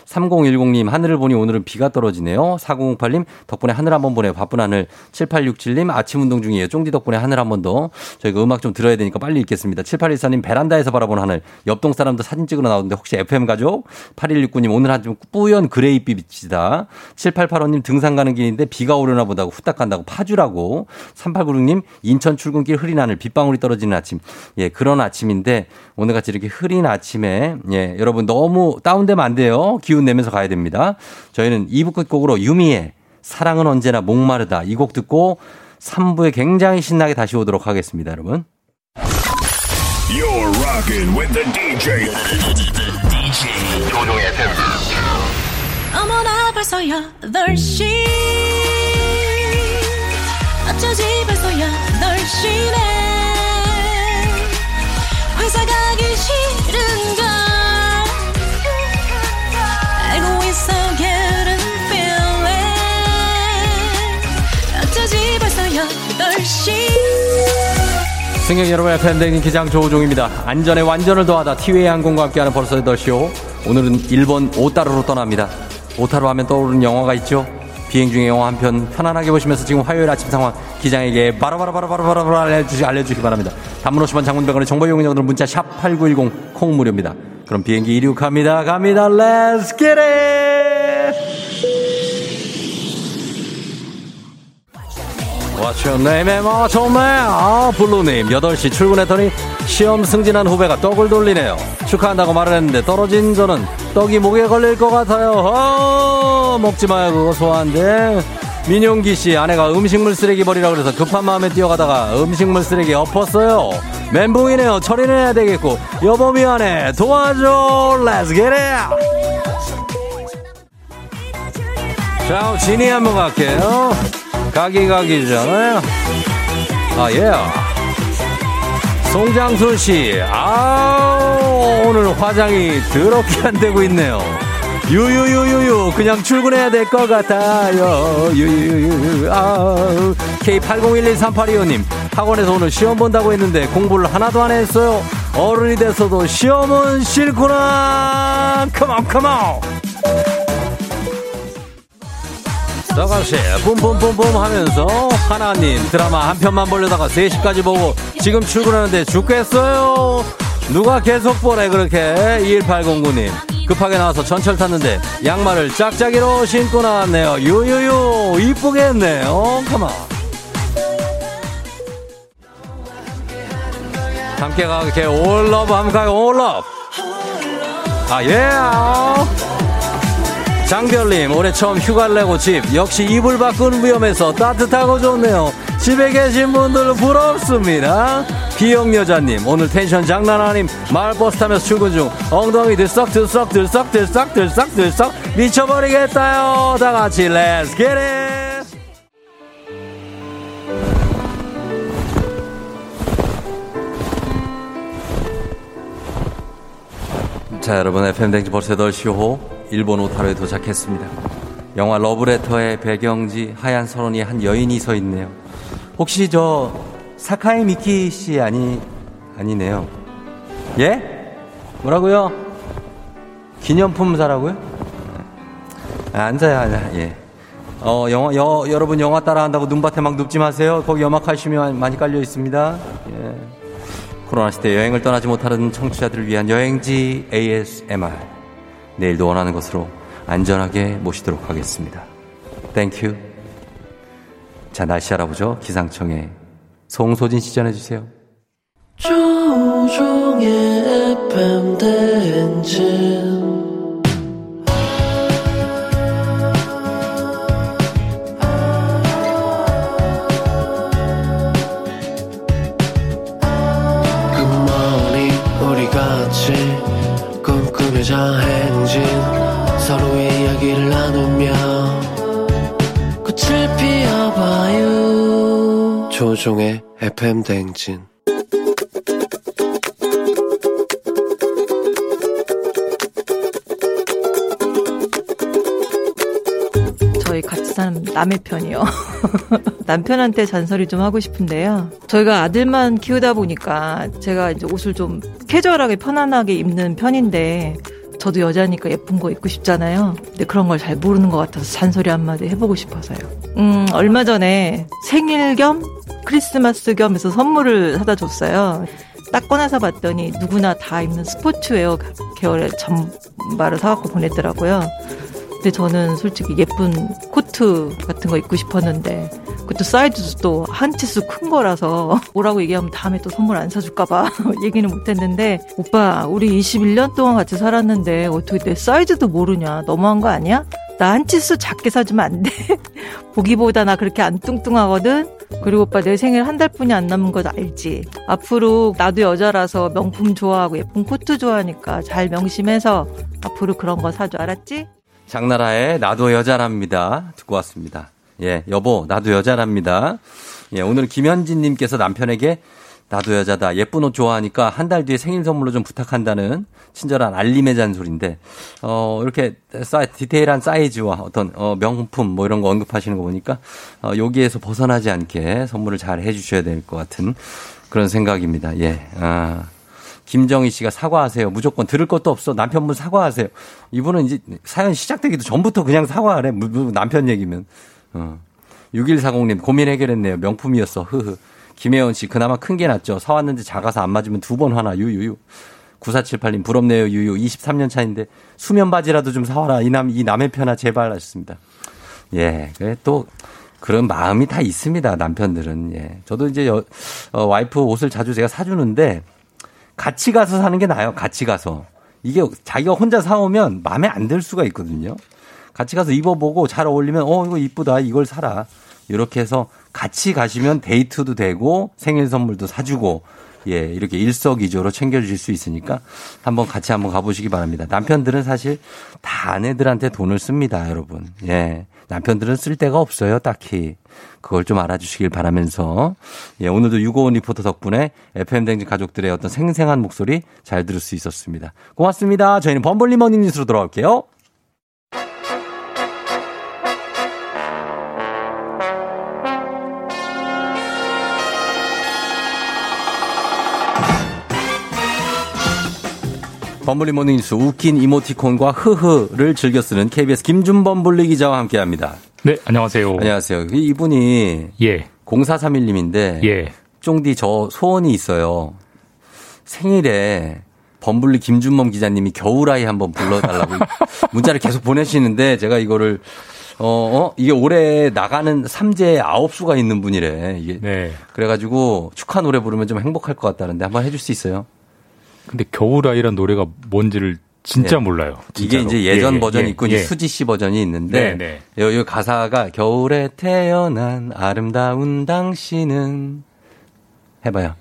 S1: 3010님, 하늘을 보니 오늘은 비가 떨어지네요. 4008님, 덕분에 하늘 한번 보내요. 바쁜 하늘. 7867님, 아침 운동 중이에요. 쫑디 덕분에 하늘 한 번 더. 저희가 음악 좀 들어야 되니까 빨리 읽겠습니다. 7814님, 베란다에서 바라본 하늘. 옆동 사람도 사진 찍으러 나오는데 혹시 FM 가족? 8169님, 오늘 한좀 뿌연 그레이빛이다. 7885님, 등산 가는 길인데 비가 오려나 보다고 후딱 간다고 파주라고. 3896님, 인천 출근길 흐린 하늘, 빗방울이 떨어지는 아침. 예, 그런 아침인데 오늘 같이 이렇게 흐린 아침에 예, 여러분 너무 다운되면 안 돼요. 기운 내면서 가야 됩니다. 저희는 2부 끝곡으로 유미의 사랑은 언제나 목마르다 이 곡 듣고 3부에 굉장히 신나게 다시 오도록 하겠습니다, 여러분.
S2: You're rocking with the DJ. DJ 조종의 팬.
S11: 어머나 벌써 8시 어쩌지 벌써 8시네 회사 가기 싫은걸
S1: 승객 여러분의 팬데믹 기장 조우종입니다. 안전에 완전을 더하다 티웨이 항공과 함께하는 벌써 8시오. 오늘은 일본 오타루로 떠납니다. 오타루 하면 떠오르는 영화가 있죠. 비행 중에 영화 한 편 편안하게 보시면서 지금 화요일 아침 상황 기장에게 바로바로바로바로바로 알려주시, 알려주시기 바랍니다. 50원 장문병원의 정보 이용료들은 문자 샵 8910 콩 무료입니다. 그럼 비행기 이륙합니다. 갑니다. Let's! Name? 뭐 정말. 아 블루님 8시 출근했더니 시험 승진한 후배가 떡을 돌리네요. 축하한다고 말을 했는데 떨어진 저는 떡이 목에 걸릴 것 같아요. 어, 먹지 마요 그거 소화한데. 민용기 씨 아내가 음식물 쓰레기 버리라 그래서 급한 마음에 뛰어가다가 음식물 쓰레기 엎었어요. 멘붕이네요. 처리는 해야 되겠고. 여보 미안해. 도와줘. Let's get it. 자 진이 한번 갈게요 가기 가기 전에 아 예. 송장순 씨, 아 오늘 화장이 더럽게 안 되고 있네요. 유유유유유 그냥 출근해야 될 것 같아요. 유유유유 아 K80113825님 학원에서 오늘 시험 본다고 했는데 공부를 하나도 안 했어요. 어른이 됐어도 시험은 싫구나. 컴온 컴온. 저같이 뿜뿜뿜뿜 하면서 하나님 드라마 한 편만 보려다가 3시까지 보고 지금 출근하는데 죽겠어요? 누가 계속 보래 그렇게? 21809님. 급하게 나와서 전철 탔는데 양말을 짝짝이로 신고 나왔네요. 유유유 이쁘겠네요. 가만 함께 가게 올러브 함께 가요 올러브 아예 장별님 올해 처음 휴가를 내고 집. 역시 이불 밖은 위험해서 따뜻하고 좋네요. 집에 계신 분들 부럽습니다. 비영여자님 오늘 텐션 장난 아님. 마을버스 타면서 출근 중. 엉덩이 들썩 들썩 들썩 들썩 들썩 들썩. 미쳐버리겠다요. 다같이 Let's get it 자 여러분 FM댕지 벌써 8시 호 일본 오타로에 도착했습니다. 영화 러브레터의 배경지 하얀 서론이 한 여인이 서 있네요. 혹시 저 사카이 미키 씨 아니 아니네요. 예? 뭐라고요? 기념품 사라고요? 아, 앉아요, 앉아. 예. 어, 영화, 여, 여러분 영화 따라한다고 눈밭에 막 눕지 마세요. 거기 염화칼슘이 많이 깔려 있습니다. 예. 코로나 시대 여행을 떠나지 못하는 청취자들을 위한 여행지 ASMR. 내일도 원하는 것으로 안전하게 모시도록 하겠습니다. Thank you. 자, 날씨 알아보죠. 기상청에 송소진 씨 전해주세요.
S12: 대행진 굿모닝 우리 같이 꿈꾸며자 행 조종의 FM 대행진
S13: 저희 같이 사는 남의 편이요. 남편한테 잔소리 좀 하고 싶은데요. 저희가 아들만 키우다 보니까 제가 이제 옷을 좀 캐주얼하게 편안하게 입는 편인데 저도 여자니까 예쁜 거 입고 싶잖아요. 근데 그런 걸 잘 모르는 것 같아서 잔소리 한마디 해보고 싶어서요. 음, 얼마 전에 생일 겸 크리스마스 겸 해서 선물을 사다 줬어요. 딱 꺼내서 봤더니 누구나 다 입는 스포츠웨어 계열의 잠바를 사갖고 보냈더라고요. 근데 저는 솔직히 예쁜 코트 같은 거 입고 싶었는데 그것도 사이즈도 또 한 치수 큰 거라서 뭐라고 얘기하면 다음에 또 선물 안 사줄까봐 얘기는 못했는데 오빠 우리 21년 동안 같이 살았는데 어떻게 내 사이즈도 모르냐 너무한 거 아니야? 나 한 치수 작게 사주면 안 돼? 보기보다 나 그렇게 안 뚱뚱하거든? 그리고 오빠 내 생일 한 달뿐이 안 남은 거 알지? 앞으로 나도 여자라서 명품 좋아하고 예쁜 코트 좋아하니까 잘 명심해서 앞으로 그런 거 사줘 알았지?
S1: 장나라의 나도 여자랍니다. 듣고 왔습니다. 예, 여보, 나도 여자랍니다. 예, 오늘 김현진님께서 남편에게 나도 여자다. 예쁜 옷 좋아하니까 한 달 뒤에 생일 선물로 좀 부탁한다는 친절한 알림의 잔소리인데, 어, 이렇게 사, 디테일한 사이즈와 어떤, 어, 명품 뭐 이런 거 언급하시는 거 보니까, 어, 여기에서 벗어나지 않게 선물을 잘 해주셔야 될 것 같은 그런 생각입니다. 예, 아. 김정희 씨가 사과하세요. 무조건 들을 것도 없어. 남편분 사과하세요. 이분은 이제 사연 시작되기도 전부터 그냥 사과하래. 남편 얘기면. 어. 6140님 고민 해결했네요. 명품이었어. 흐흐. 김혜원 씨 그나마 큰 게 낫죠. 사왔는데 작아서 안 맞으면 두 번 화나. 유유유. 9478님 부럽네요. 유유. 23년 차인데 수면 바지라도 좀 사와라. 이 남, 이 남의 편아 제발 하셨습니다. 예. 또 그런 마음이 다 있습니다. 남편들은. 예. 저도 이제 여- 어, 와이프 옷을 자주 제가 사주는데 같이 가서 사는 게 나아요. 같이 가서. 이게 자기가 혼자 사오면 마음에 안 들 수가 있거든요. 같이 가서 입어보고 잘 어울리면 어 이거 이쁘다 이걸 사라. 이렇게 해서 같이 가시면 데이트도 되고 생일 선물도 사주고 예 이렇게 일석이조로 챙겨주실 수 있으니까 한번 같이 한번 가보시기 바랍니다. 남편들은 사실 다 아내들한테 돈을 씁니다, 여러분. 예 남편들은 쓸 데가 없어요, 딱히. 그걸 좀 알아주시길 바라면서 예 오늘도 유고원 리포터 덕분에 FM 댕진 가족들의 어떤 생생한 목소리 잘 들을 수 있었습니다. 고맙습니다. 저희는 범블리 머닝 뉴스로 돌아올게요. 범블리 모닝 뉴스 웃긴 이모티콘과 흐흐를 즐겨 쓰는 KBS 김준범 블리 기자와 함께 합니다.
S14: 네, 안녕하세요.
S1: 안녕하세요. 이분이
S14: 예.
S1: 0431님인데
S14: 예.
S1: 쫑디 저 소원이 있어요. 생일에 범블리 김준범 기자님이 겨울아이 한번 불러달라고 문자를 계속 보내시는데 제가 이거를 어, 어, 이게 올해 나가는 삼재 아홉 수가 있는 분이래. 이게.
S14: 네.
S1: 그래가지고 축하 노래 부르면 좀 행복할 것 같다는데 한번 해줄 수 있어요?
S14: 근데 겨울아이란 노래가 뭔지를 진짜
S1: 예.
S14: 몰라요.
S1: 이게
S14: 진짜로.
S1: 이제 예전
S14: 예, 예,
S1: 버전이
S14: 예,
S1: 있고
S14: 예.
S1: 수지 씨 버전이 있는데
S14: 네,
S1: 요, 요 가사가 겨울에 태어난 아름다운 당신은 해봐요.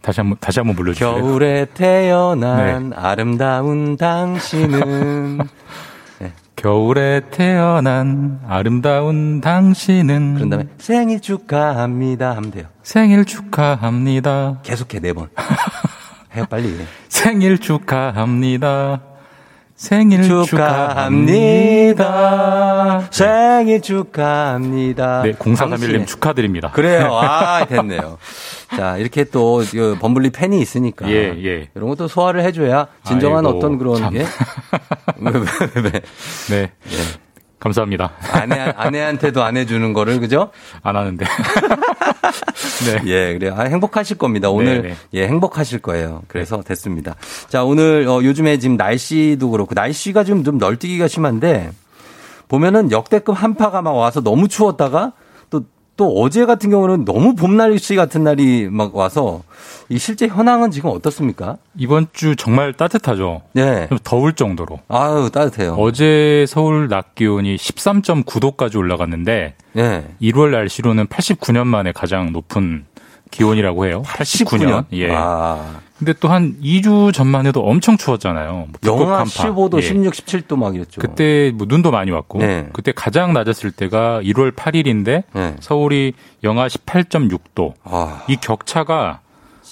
S14: 다시 한번 다시 한번 불러주세요.
S1: 겨울에 태어난
S14: 네.
S1: 아름다운 당신은
S14: 겨울에 태어난 아름다운 당신은
S1: 그런 다음에 생일 축하합니다 하면 돼요.
S14: 생일 축하합니다.
S1: 계속해 네 번. 해요 빨리.
S14: 생일 축하합니다. 생일
S1: 축하합니다. 생일 축하합니다.
S14: 네, 0431님
S1: 당신의-
S14: 축하드립니다.
S1: 그래요. 아, 됐네요. 자, 이렇게 또, 그 범블리 팬이 있으니까.
S14: 예, 예.
S1: 이런 것도 소화를 해줘야 진정한
S14: 아이고,
S1: 어떤 그런
S14: 참.
S1: 게. 왜.
S14: 네. 감사합니다.
S1: 아내, 아내한테도 안 해주는 거를, 그죠?
S14: 안 하는데. 네.
S1: 예, 그래요. 아, 행복하실 겁니다. 오늘,
S14: 네, 네.
S1: 예, 행복하실 거예요. 그래서 됐습니다. 자, 오늘, 어, 요즘에 지금 날씨도 그렇고, 날씨가 지금 좀 널뛰기가 심한데, 보면은 역대급 한파가 막 와서 너무 추웠다가, 또, 또 어제 같은 경우는 너무 봄 날씨 같은 날이 막 와서, 이 실제 현황은 지금 어떻습니까?
S14: 이번 주 정말 따뜻하죠.
S1: 네.
S14: 좀 더울 정도로.
S1: 아유, 따뜻해요.
S14: 어제 서울 낮 기온이 13.9도까지 올라갔는데
S1: 네.
S14: 1월 날씨로는 89년 만에 가장 높은 기온이라고 해요. 89년. 예.
S1: 아.
S14: 근데 또 한 2주 전만 해도 엄청 추웠잖아요. 뭐
S1: 영하
S14: 한파.
S1: 15도,
S14: 예.
S1: 16, 17도 막 이랬죠.
S14: 그때 뭐 눈도 많이 왔고
S1: 네.
S14: 그때 가장 낮았을 때가 1월 8일인데
S1: 네.
S14: 서울이 영하 18.6도.
S1: 아.
S14: 이 격차가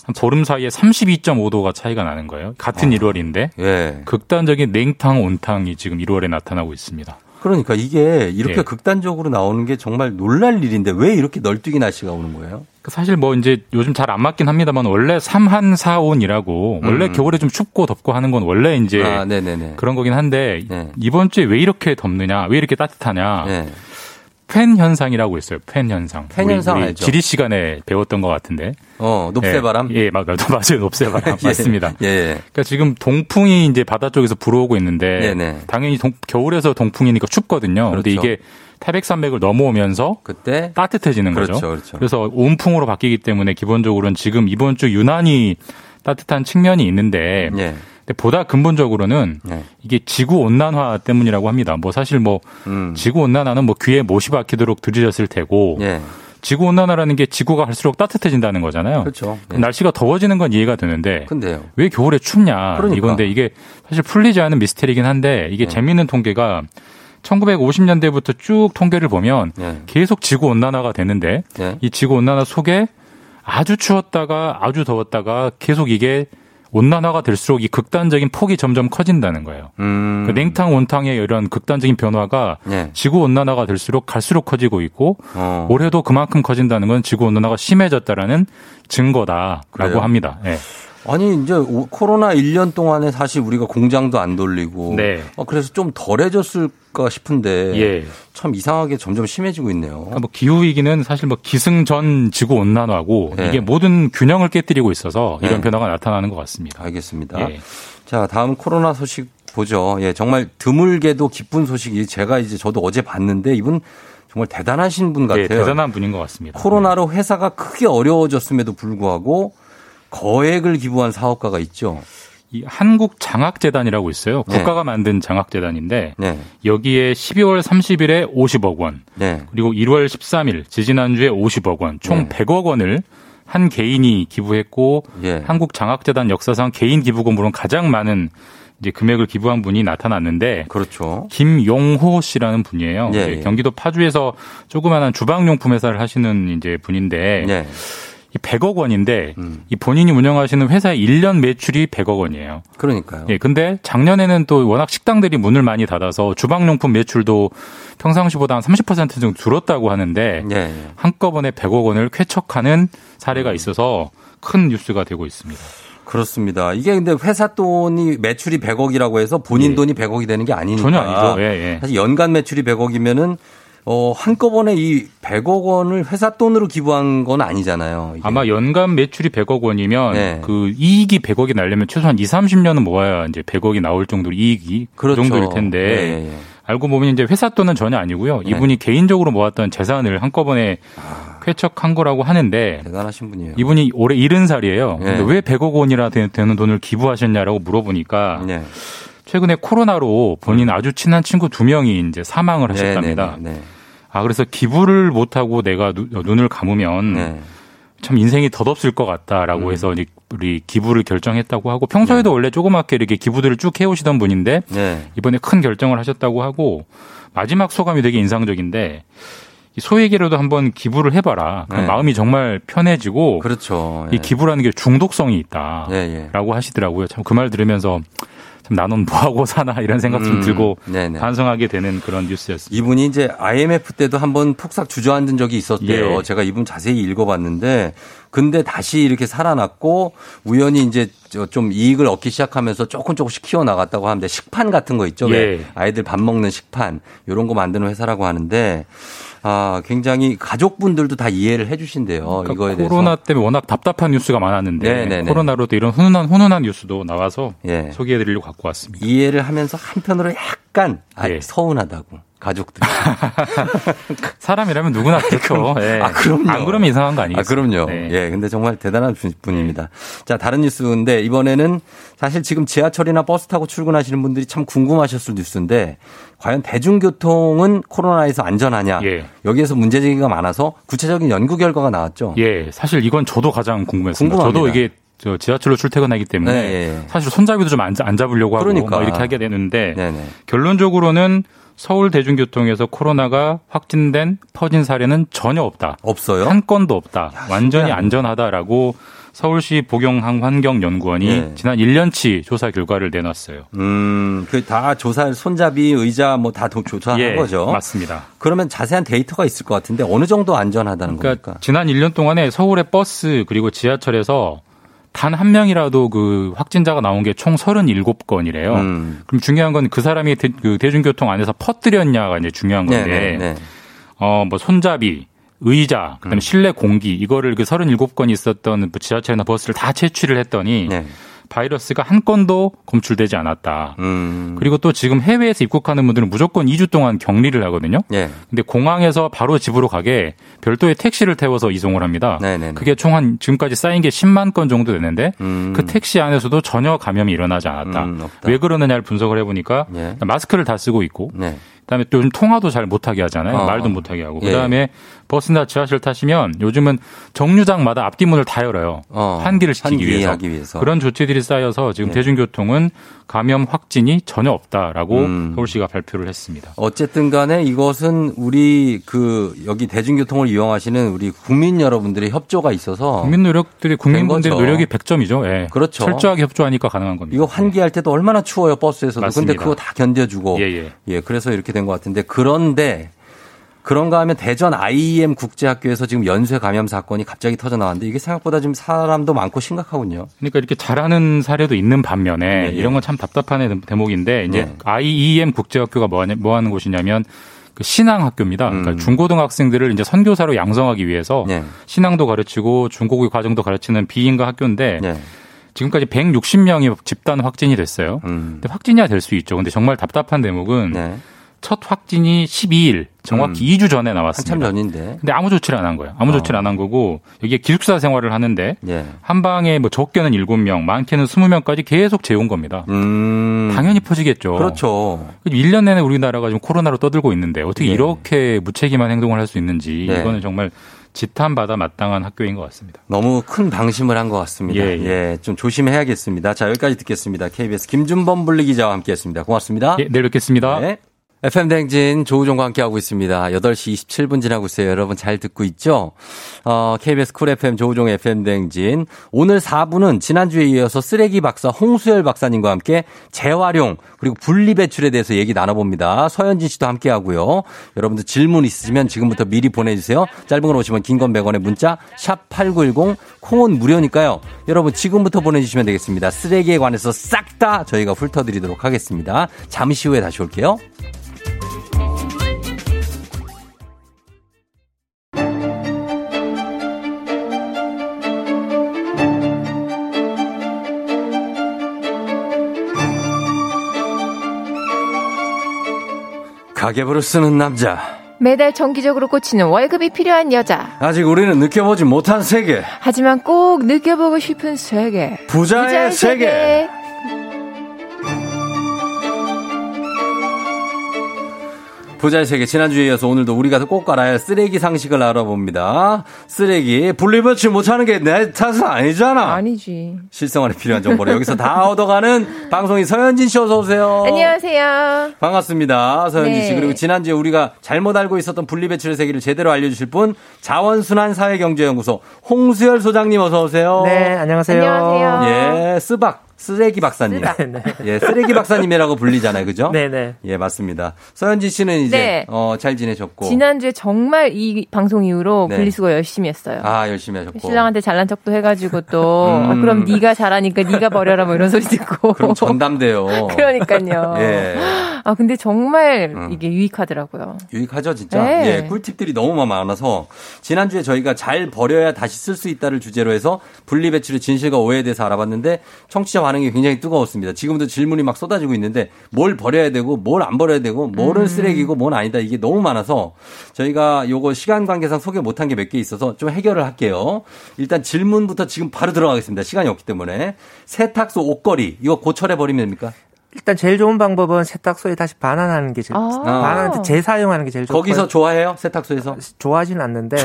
S14: 한 보름 사이에 32.5도가 차이가 나는 거예요. 같은 1월인데
S1: 예.
S14: 극단적인 냉탕 온탕이 지금 1월에 나타나고 있습니다.
S1: 그러니까 이게 이렇게
S14: 예.
S1: 극단적으로 나오는 게 정말 놀랄 일인데 왜 이렇게 널뛰기 날씨가 오는 거예요?
S14: 그 사실 뭐 이제 요즘 잘 안 맞긴 합니다만 원래 삼한사온이라고 원래
S1: 음.
S14: 겨울에 좀 춥고 덥고 하는 건 원래 이제
S1: 아.
S14: 그런 거긴 한데
S1: 네.
S14: 이번 주에 왜 이렇게 덥느냐, 왜 이렇게 따뜻하냐?
S1: 네.
S14: 팬 현상이라고 있어요. 팬 현상.
S1: 팬
S14: 우리-
S1: 현상
S14: 우리
S1: 알죠?
S14: 지리 시간에 배웠던 것 같은데.
S1: 어, 높새바람?
S14: 예, 예, 맞, 맞아요. 높새바람.
S1: 예.
S14: 맞습니다.
S1: 예, 예.
S14: 그러니까 지금 동풍이 이제 바다 쪽에서 불어오고 있는데
S1: 네네.
S14: 당연히 동- 겨울에서 동풍이니까 춥거든요. 근데
S1: 그렇죠.
S14: 이게 태백산맥을 넘어오면서
S1: 그때
S14: 따뜻해지는 거죠.
S1: 그렇죠, 그렇죠.
S14: 그래서 온풍으로 바뀌기 때문에 기본적으로는 지금 이번 주 유난히 따뜻한 측면이 있는데
S1: 예.
S14: 근데 보다 근본적으로는
S1: 네.
S14: 이게 지구 온난화 때문이라고 합니다. 뭐 사실 뭐
S1: 음.
S14: 지구 온난화는 뭐 귀에 못이 박히도록 들으셨을 테고
S1: 예.
S14: 지구 온난화라는 게 지구가 갈수록 따뜻해진다는 거잖아요.
S1: 그렇죠. 예.
S14: 날씨가 더워지는 건 이해가 되는데
S1: 근데요.
S14: 왜 겨울에 춥냐
S1: 그러니까.
S14: 이건데 이게 사실 풀리지 않은 미스테리긴 한데 이게
S1: 네.
S14: 재미있는 통계가 1950년대부터 쭉 통계를 보면
S1: 예.
S14: 계속 지구 온난화가 되는데
S1: 예.
S14: 이 지구 온난화 속에 아주 추웠다가 아주 더웠다가 계속 이게 온난화가 될수록 이 극단적인 폭이 점점 커진다는 거예요.
S1: 음.
S14: 그 냉탕 온탕의 이런 극단적인 변화가
S1: 예.
S14: 지구 온난화가 될수록 갈수록 커지고 있고
S1: 어.
S14: 올해도 그만큼 커진다는 건 지구 온난화가 심해졌다라는 증거다라고
S1: 그래요?
S14: 합니다. 예.
S1: 아니 이제 오- 코로나 1년 동안에 사실 우리가 공장도 안 돌리고
S14: 네.
S1: 어, 그래서 좀 덜해졌을까 싶은데
S14: 예.
S1: 참 이상하게 점점 심해지고 있네요.
S14: 그러니까 뭐 기후 위기는 사실 뭐 기승전 지구 온난화고
S1: 네.
S14: 이게 모든 균형을 깨뜨리고 있어서 이런
S1: 네.
S14: 변화가 나타나는 것 같습니다.
S1: 알겠습니다.
S14: 예.
S1: 자 다음 코로나 소식 보죠. 예, 정말 드물게도 기쁜 소식이 제가 이제 저도 어제 봤는데 이분 정말 대단하신 분 같아요.
S14: 예, 대단한 분인 것 같습니다.
S1: 코로나로 회사가 크게 어려워졌음에도 불구하고 거액을 기부한 사업가가 있죠.
S14: 이 한국 장학재단이라고 있어요.
S1: 네.
S14: 국가가 만든 장학재단인데
S1: 네.
S14: 여기에 12월 30일에 50억 원,
S1: 네.
S14: 그리고 1월 13일 지지난주에 50억 원, 총
S1: 네.
S14: 100억 원을 한 개인이 기부했고
S1: 예.
S14: 한국 장학재단 역사상 개인 기부금으로는 가장 많은 이제 금액을 기부한 분이 나타났는데
S1: 그렇죠.
S14: 김용호 씨라는 분이에요.
S1: 예, 예.
S14: 경기도 파주에서 조그마한 주방용품 회사를 하시는 이제 분인데
S1: 네.
S14: 이 100억 원인데
S1: 음.
S14: 이 본인이 운영하시는 회사의 1년 매출이 100억 원이에요.
S1: 그러니까요.
S14: 예, 근데 작년에는 또 워낙 식당들이 문을 많이 닫아서 주방용품 매출도 평상시보다 한 30% 정도 줄었다고 하는데
S1: 예, 예.
S14: 한꺼번에 100억 원을 쾌척하는 사례가 있어서 큰 뉴스가 되고 있습니다.
S1: 그렇습니다. 이게 근데 회사 돈이 매출이 100억이라고 해서 본인
S14: 예.
S1: 돈이 100억이 되는 게 아니니까.
S14: 전혀 아니죠. 예, 예.
S1: 사실 연간 매출이 100억이면은 어, 한꺼번에 이 100억 원을 회사 돈으로 기부한 건 아니잖아요. 이게.
S14: 아마 연간 매출이 100억 원이면
S1: 네.
S14: 그 이익이 100억이 나려면 최소한 2, 30년은 모아야 이제 100억이 나올 정도로 이익이
S1: 그렇죠.
S14: 그 정도일 텐데
S1: 예, 예.
S14: 알고 보면 이제 회사 돈은 전혀 아니고요.
S1: 네.
S14: 이분이 개인적으로 모았던 재산을 한꺼번에
S1: 아.
S14: 쾌척한 거라고 하는데
S1: 대단하신 분이에요.
S14: 이분이 올해 70살이에요.
S1: 네.
S14: 근데 왜 100억 원이나 되- 되는 돈을 기부하셨냐라고 물어보니까
S1: 네.
S14: 최근에 코로나로 본인 아주 친한 친구 두 명이 이제 사망을 하셨답니다.
S1: 네, 네, 네.
S14: 아 그래서 기부를 못 하고 내가 누- 눈을 감으면
S1: 네.
S14: 참 인생이 덧없을 것 같다라고
S1: 음.
S14: 해서 이제 우리 기부를 결정했다고 하고 평소에도 원래 조그맣게 이렇게 기부들을 쭉 해오시던 분인데
S1: 네.
S14: 이번에 큰 결정을 하셨다고 하고 마지막 소감이 되게 인상적인데 이 소에게라도 한번 기부를 해봐라.
S1: 네.
S14: 마음이 정말 편해지고
S1: 그렇죠.
S14: 이 기부라는 게 중독성이 있다라고
S1: 예, 예.
S14: 하시더라고요. 참 그 말 들으면서 참 나는 뭐 하고 사나 이런 생각 좀
S1: 음,
S14: 들고
S1: 네네.
S14: 반성하게 되는 그런 뉴스였습니다.
S1: 이분이 이제 IMF 때도 한번 폭삭 주저앉은 적이 있었대요.
S14: 예.
S1: 제가 이분 자세히 읽어봤는데, 근데 다시 이렇게 살아났고 우연히 이제 저좀 이익을 얻기 시작하면서 조금 조금씩 키워 나갔다고 하는데 식판 같은 거 있죠. 왜
S14: 예.
S1: 아이들 밥 먹는 식판 이런 거 만드는 회사라고 하는데. 아, 굉장히 가족분들도 다 이해를 해주신대요.
S14: 그러니까
S1: 이거에 대해서.
S14: 코로나 때문에 워낙 답답한 뉴스가 많았는데
S1: 네네네.
S14: 코로나로도 이런 훈훈한 훈훈한 뉴스도 나와서
S1: 예.
S14: 소개해드리려고 갖고 왔습니다.
S1: 이해를 하면서 한편으로 약간 아,
S14: 예.
S1: 서운하다고 가족들이.
S14: 사람이라면 누구나 그렇죠. 예.
S1: 아, 그럼요.
S14: 안 그러면 이상한 거
S1: 아,
S14: 아니겠어요?
S1: 그럼요.
S14: 네.
S1: 예, 근데 정말 대단한 분- 분입니다. 자, 다른 뉴스인데 이번에는 사실 지금 지하철이나 버스 타고 출근하시는 분들이 참 궁금하셨을 뉴스인데 과연 대중교통은 코로나에서 안전하냐?
S14: 예.
S1: 여기에서 문제 제기가 많아서 구체적인 연구 결과가 나왔죠.
S14: 예, 사실 이건 저도 가장 궁금했습니다.
S1: 궁금합니다.
S14: 저도 이게 저 지하철로 출퇴근하기 때문에
S1: 네, 예, 예.
S14: 사실 손잡이도 좀 안 잡으려고 하고
S1: 그러니까.
S14: 뭐 이렇게 하게 되는데
S1: 네네.
S14: 결론적으로는 서울 대중교통에서 코로나가 확진된 퍼진 사례는 전혀 없다.
S1: 없어요?
S14: 한 건도 없다. 완전히
S1: 신기하네.
S14: 안전하다라고 서울시 복용항환경연구원이
S1: 예.
S14: 지난 1년치 조사 결과를 내놨어요.
S1: 음, 그 다 조사, 손잡이, 의자 뭐 다 조사한
S14: 예,
S1: 거죠.
S14: 맞습니다.
S1: 그러면 자세한 데이터가 있을 것 같은데 어느 정도 안전하다는
S14: 그러니까
S1: 겁니까?
S14: 지난 1년 동안에 서울의 버스 그리고 지하철에서 단 한 명이라도 그 확진자가 나온 게 총 37건이래요.
S1: 음.
S14: 그럼 중요한 건 그 사람이 대, 그 대중교통 안에서 퍼뜨렸냐가 이제 중요한 건데,
S1: 네, 네, 네.
S14: 어, 뭐 손잡이, 의자, 그다음에 실내 공기 이거를 그 37건이 있었던 뭐 지하철이나 버스를 다 채취를 했더니
S1: 네.
S14: 바이러스가 한 건도 검출되지 않았다.
S1: 음.
S14: 그리고 또 지금 해외에서 입국하는 분들은 무조건 2주 동안 격리를 하거든요.
S1: 예.
S14: 근데 공항에서 바로 집으로 가게 별도의 택시를 태워서 이송을 합니다.
S1: 네네네.
S14: 그게 총 한 지금까지 쌓인 게 10만 건 정도 되는데
S1: 음.
S14: 그 택시 안에서도 전혀 감염이 일어나지 않았다.
S1: 음.
S14: 왜 그러느냐를 분석을 해보니까
S1: 예.
S14: 마스크를 다 쓰고 있고
S1: 네.
S14: 그다음에 또 요즘 통화도 잘 못하게 하잖아요.
S1: 어,
S14: 말도
S1: 어.
S14: 못하게 하고.
S1: 예.
S14: 그다음에 버스나 지하철 타시면 요즘은 정류장마다 앞뒤 문을 다 열어요.
S1: 어,
S14: 환기를 시키기 위해서.
S1: 위해서.
S14: 그런 조치들이 쌓여서 지금
S1: 예.
S14: 대중교통은 감염 확진이 전혀 없다라고
S1: 음.
S14: 서울시가 발표를 했습니다.
S1: 어쨌든 간에 이것은 우리 그 여기 대중교통을 이용하시는 우리 국민 여러분들의 협조가 있어서
S14: 국민 노력들이 국민분들의. 노력이 100점이죠. 예.
S1: 그렇죠.
S14: 철저하게 협조하니까 가능한 겁니다.
S1: 이거 환기할 때도 얼마나 추워요 버스에서도 근데
S14: 맞습니다.
S1: 그거 다 견뎌주고
S14: 예, 예.
S1: 그래서 이렇게 된 것 같은데 그런데 그런가 하면 대전 IEM 국제학교에서 지금 연쇄 감염 사건이 갑자기 터져 나왔는데 이게 생각보다 지금 사람도 많고 심각하군요.
S14: 그러니까 이렇게 잘하는 사례도 있는 반면에
S1: 예, 예.
S14: 이런 건 참 답답한 대목인데 이제
S1: 예.
S14: IEM 국제학교가 뭐, 하냐, 뭐 하는 곳이냐면 그 신앙학교입니다. 그러니까
S1: 음.
S14: 중고등학생들을 이제 선교사로 양성하기 위해서
S1: 예.
S14: 신앙도 가르치고 중고기 과정도 가르치는 비인가 학교인데
S1: 예.
S14: 지금까지 160명이 집단 확진이 됐어요.
S1: 음.
S14: 근데 확진이야 될 수 있죠. 근데 정말 답답한 대목은
S1: 네.
S14: 첫 확진이 12일 정확히 2주 전에 나왔습니다.
S1: 음. 한참 전인데.
S14: 근데 아무 조치를 안 한 거예요. 아무
S1: 어.
S14: 조치를 안 한 거고 여기에 기숙사 생활을 하는데
S1: 예.
S14: 한 방에 뭐 적게는 7명, 많게는 20명까지 계속 재운 겁니다.
S1: 음.
S14: 당연히 퍼지겠죠.
S1: 그렇죠.
S14: 1년 내내 우리나라가 지금 코로나로 떠들고 있는데 어떻게
S1: 네.
S14: 이렇게 무책임한 행동을 할 수 있는지
S1: 네.
S14: 이거는 정말 지탄받아 마땅한 학교인 것 같습니다.
S1: 너무 큰 방심을 한 것 같습니다.
S14: 예,
S1: 예,
S14: 예.
S1: 좀 조심해야겠습니다. 자, 여기까지 듣겠습니다. KBS 김준범 분리 기자와 함께 했습니다. 고맙습니다.
S14: 예, 내일 뵙겠습니다.
S1: 네. FM 대행진 조우종과 함께하고 있습니다. 8시 27분 지나고 있어요. 여러분 잘 듣고 있죠? 어, KBS 쿨 FM 조우종 FM 대행진. 오늘 4부는 지난주에 이어서 쓰레기 박사 홍수열 박사님과 함께 재활용 그리고 분리배출에 대해서 얘기 나눠봅니다. 서현진 씨도 함께하고요. 여러분들 질문 있으시면 지금부터 미리 보내주세요. 짧은 건 50원 긴 건 100원의 문자 샵 8910 콩은 무료니까요. 여러분 지금부터 보내주시면 되겠습니다. 쓰레기에 관해서 싹 다 저희가 훑어드리도록 하겠습니다. 잠시 후에 다시 올게요. 가계부를 쓰는 남자.
S15: 매달 정기적으로 꽂히는 월급이 필요한 여자.
S1: 아직 우리는 느껴보지 못한 세계.
S15: 하지만 꼭 느껴보고 싶은 세계.
S1: 부자의 세계. 부자의 세계 지난주에 이어서 오늘도 우리가 꼭 알아야 할 쓰레기 상식을 알아봅니다. 쓰레기 분리배출 못하는 게 내 탓은 아니잖아.
S15: 아니지.
S1: 실생활에 필요한 정보를 여기서 다 얻어가는 방송인 서현진 씨 어서 오세요.
S15: 안녕하세요.
S1: 반갑습니다. 서현진
S15: 네.
S1: 씨. 그리고 지난주에 우리가 잘못 알고 있었던 분리배출의 세계를 제대로 알려주실 분 자원순환사회경제연구소 홍수열 소장님 어서 오세요.
S16: 네, 안녕하세요.
S15: 안녕하세요.
S1: 예, 쓰박. 쓰레기 박사님.
S16: 네.
S1: 예, 쓰레기 박사님이라고 불리잖아요. 그죠?
S16: 네네.
S1: 예, 맞습니다. 서현진 씨는 이제,
S15: 네.
S1: 어, 잘 지내셨고.
S15: 지난주에 정말 이 방송 이후로
S1: 네.
S15: 분리수거 열심히 했어요.
S1: 아, 열심히 하셨고.
S15: 신랑한테 잘난 척도 해가지고 또
S1: 음.
S15: 아, 그럼 네가 잘하니까 네가 버려라 뭐 이런 소리 듣고
S1: 그럼 전담돼요.
S15: 그러니까요.
S1: 예.
S15: 아 근데 정말
S1: 음.
S15: 이게 유익하더라고요.
S1: 유익하죠, 진짜.
S15: 네.
S1: 예, 꿀팁들이 너무 많아서 지난주에 저희가 잘 버려야 다시 쓸 수 있다를 주제로 해서 분리 배출의 진실과 오해에 대해서 알아봤는데 청취자 반응이 굉장히 뜨거웠습니다. 지금도 질문이 막 쏟아지고 있는데 뭘 버려야 되고 뭘 안 버려야 되고 뭐는
S15: 음.
S1: 쓰레기고 뭔 아니다 이게 너무 많아서 저희가 요거 시간 관계상 소개 못한 게 몇 개 있어서 좀 해결을 할게요. 일단 질문부터 지금 바로 들어가겠습니다. 시간이 없기 때문에 세탁소 옷걸이 이거 고철해 버리면 됩니까?
S16: 일단 제일 좋은 방법은 세탁소에 다시 반환하는 게 제일
S15: 아.
S16: 반환한테 재사용하는 게 제일 좋고
S1: 거기서 좋아해요? 세탁소에서?
S16: 좋아하진 않는데